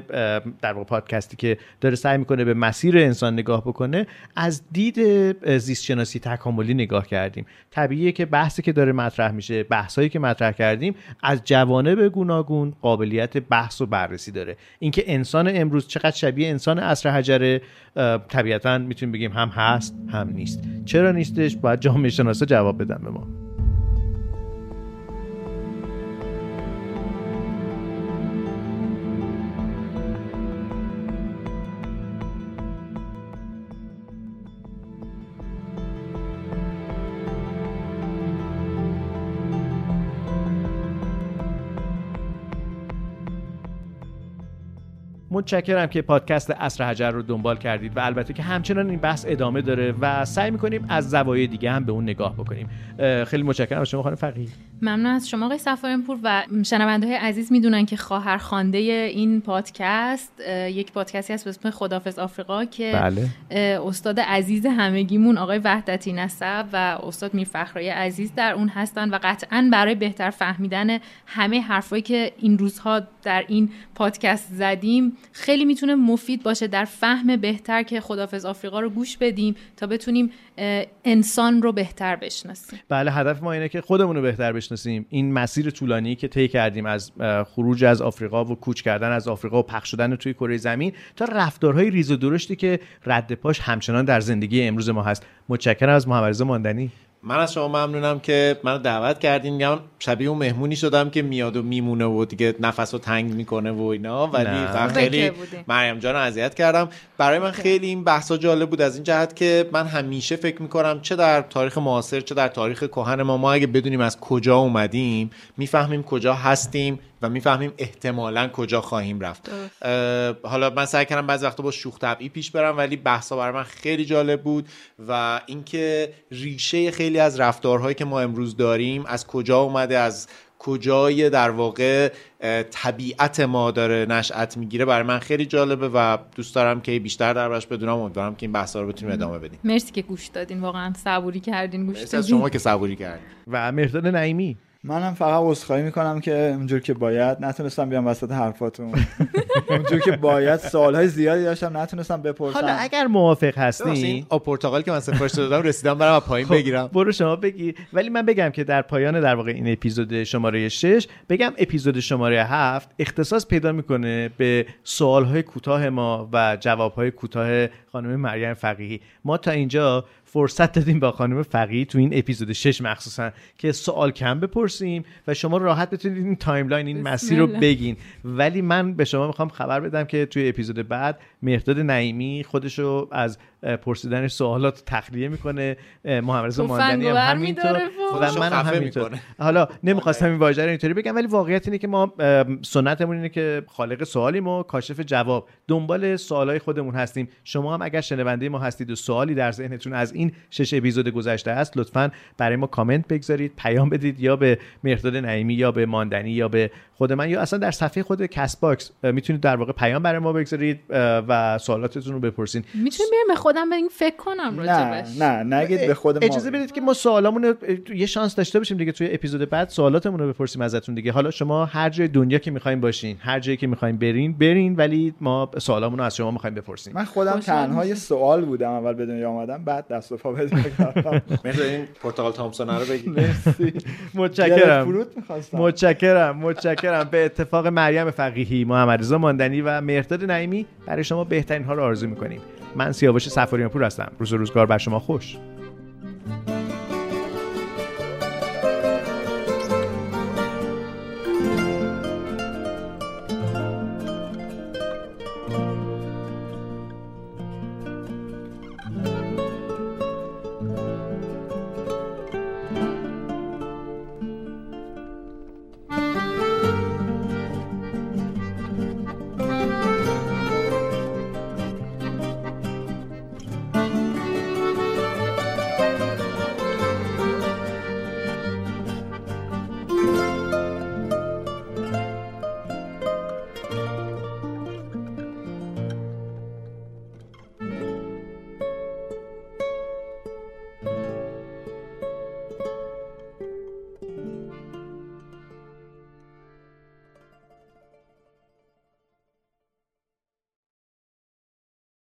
در واقع پادکستی که داره سعی می‌کنه به مسیر انسان نگاه بکنه از دید زیست شناسی تکاملی نگاه کردیم. طبیعیه که بحثی که داره مطرح میشه بحثایی که مطرح کردیم از جوانب گوناگون قابلیت بحث و بررسی داره. اینکه انسان امروز چقدر شبیه انسان عصر حجره طبیعتا می‌تونیم بگیم هم هست هم نیست. چرا نیستش؟ باید جامعه شناسا جواب بدن به ما. متشکرم که پادکست اصر حجر رو دنبال کردید و البته که همچنان این بحث ادامه داره و سعی می‌کنیم از زوایای دیگه هم به اون نگاه بکنیم. خیلی متشکرم شما خانم فقیه. ممنون از شما آقای پور و شنونده های عزیز می‌دونن که خواهر خانده این پادکست یک پادکستی هست به اسم خدافظ آفریقا که بله. استاد عزیز همگیمون آقای وحدتی نسب و استاد میرفخرای عزیز در اون هستن و قطعا برای بهتر فهمیدن همه حرفایی که این روزها در این پادکست زدیم خیلی می‌تونه مفید باشه در فهم بهتر که خدافظ آفریقا رو گوش بدیم تا بتونیم انسان رو بهتر بشناسیم. بله هدف ما اینه که خودمون رو بهتر بشناسیم. این مسیر طولانی که طی کردیم از خروج از آفریقا و کوچ کردن از آفریقا و پخش شدن توی کره زمین تا رفتارهای ریز و درشتی که رد پاش همچنان در زندگی امروز ما هست. متشکرم از محمد ماندنی. من از شما ممنونم که منو دعوت کردین. یا شبیه اون مهمونی شدم که میاد و میمونه و دیگه نفس رو تنگ می‌کنه و اینا. ولی خیلی مریم جان اذیت کردم. برای من خیلی این بحثا جالب بود از این جهت که من همیشه فکر می‌کنم چه در تاریخ معاصر چه در تاریخ کهن ما ما اگه بدونیم از کجا اومدیم می‌فهمیم کجا هستیم. و می‌فهمیم احتمالا کجا خواهیم رفت. حالا من سعی کردم بعضی وقتا با شوخ طبعی پیش برم ولی بحثا برای من خیلی جالب بود و اینکه ریشه خیلی از رفتارهایی که ما امروز داریم از کجا اومده از کجای در واقع طبیعت ما داره نشأت می‌گیره برای من خیلی جالبه و دوست دارم که بیشتر دربارش بدونم. امیدوارم که این بحثا رو بتونیم ادامه بدیم. مرسی که گوش دادین واقعا صبوری کردین گوش دادین شما که صبوری کردین. و مرداد نعیمی. منم فقط عذرخواهی می‌کنم که اونجور که باید نتونستم بیام وسط حرفاتون. اونجور که باید سوالهای زیادی داشتم نتونستم بپرسم. حالا اگر موافق هستی این پرتغال که من سفارش دادم رسیدم برام پایین خب، بگیرم. برو شما بگیر ولی من بگم که در پایان در واقع این اپیزود شماره 6 بگم اپیزود شماره 7 اختصاص پیدا می‌کنه به سوالهای کوتاه ما و جوابهای کوتاه خانم مریم فقیهی. ما تا اینجا فرصت دادیم با خانم فقیه تو این اپیزود 6 مخصوصا که سوال کم بپرسیم و شما راحت بتونید این timeline این مسیر رو بگین. ولی من به شما می‌خوام خبر بدم که توی اپیزود بعد مهرداد نعیمی خودشو از پرسیدن سوالات تخلیه می‌کنه. محمد رضا ماندنی هم همینطور. و من هم همینطور. حالا نمی‌خواستم این واژه رو اینطوری بگم ولی واقعیت اینه که ما سنتمون اینه که خالق سوالیم و کاشف جواب. دنبال سوالای خودمون هستیم. شما هم اگر شنونده ما هستید و سوالی در ذهنتون از این شش اپیزود گذشته است لطفا برای ما کامنت بگذارید پیام بدید یا به مهرداد نعیمی یا به ماندنی یا به خود من یا اصلا در صفحه خود کست باکس می‌تونید در واقع پیام برای ما بگذارید و سوالاتتون رو بپرسین. می‌تونید بیایم به خودم بگیم فکر کنم راجبش. نه نه نگید به خود ما. اجازه بدید که ما سوالامون یه شانس داشته باشیم دیگه توی اپیزود بعد سوالاتمون رو بپرسیم ازتون دیگه. حالا شما هر جای دنیا که می‌خواین باشین هر جایی که می‌خواین برین برین ولی ما سوالامون رو از شما می‌خوایم بپرسیم. من خودم تنها یه سوال بودم اول به دنیا اومدم بعد دست و پا بده این پورتال تامسون رو بگید متشکرم. متشکرم متشکرم. به اتفاق مریم فقیهی محمد رضا ماندنی و مهرداد نعیمی برای شما بهترین ها رو آرزو می‌کنیم. من سیاوش سفاریان پور هستم. روز و روزگار بر شما خوش.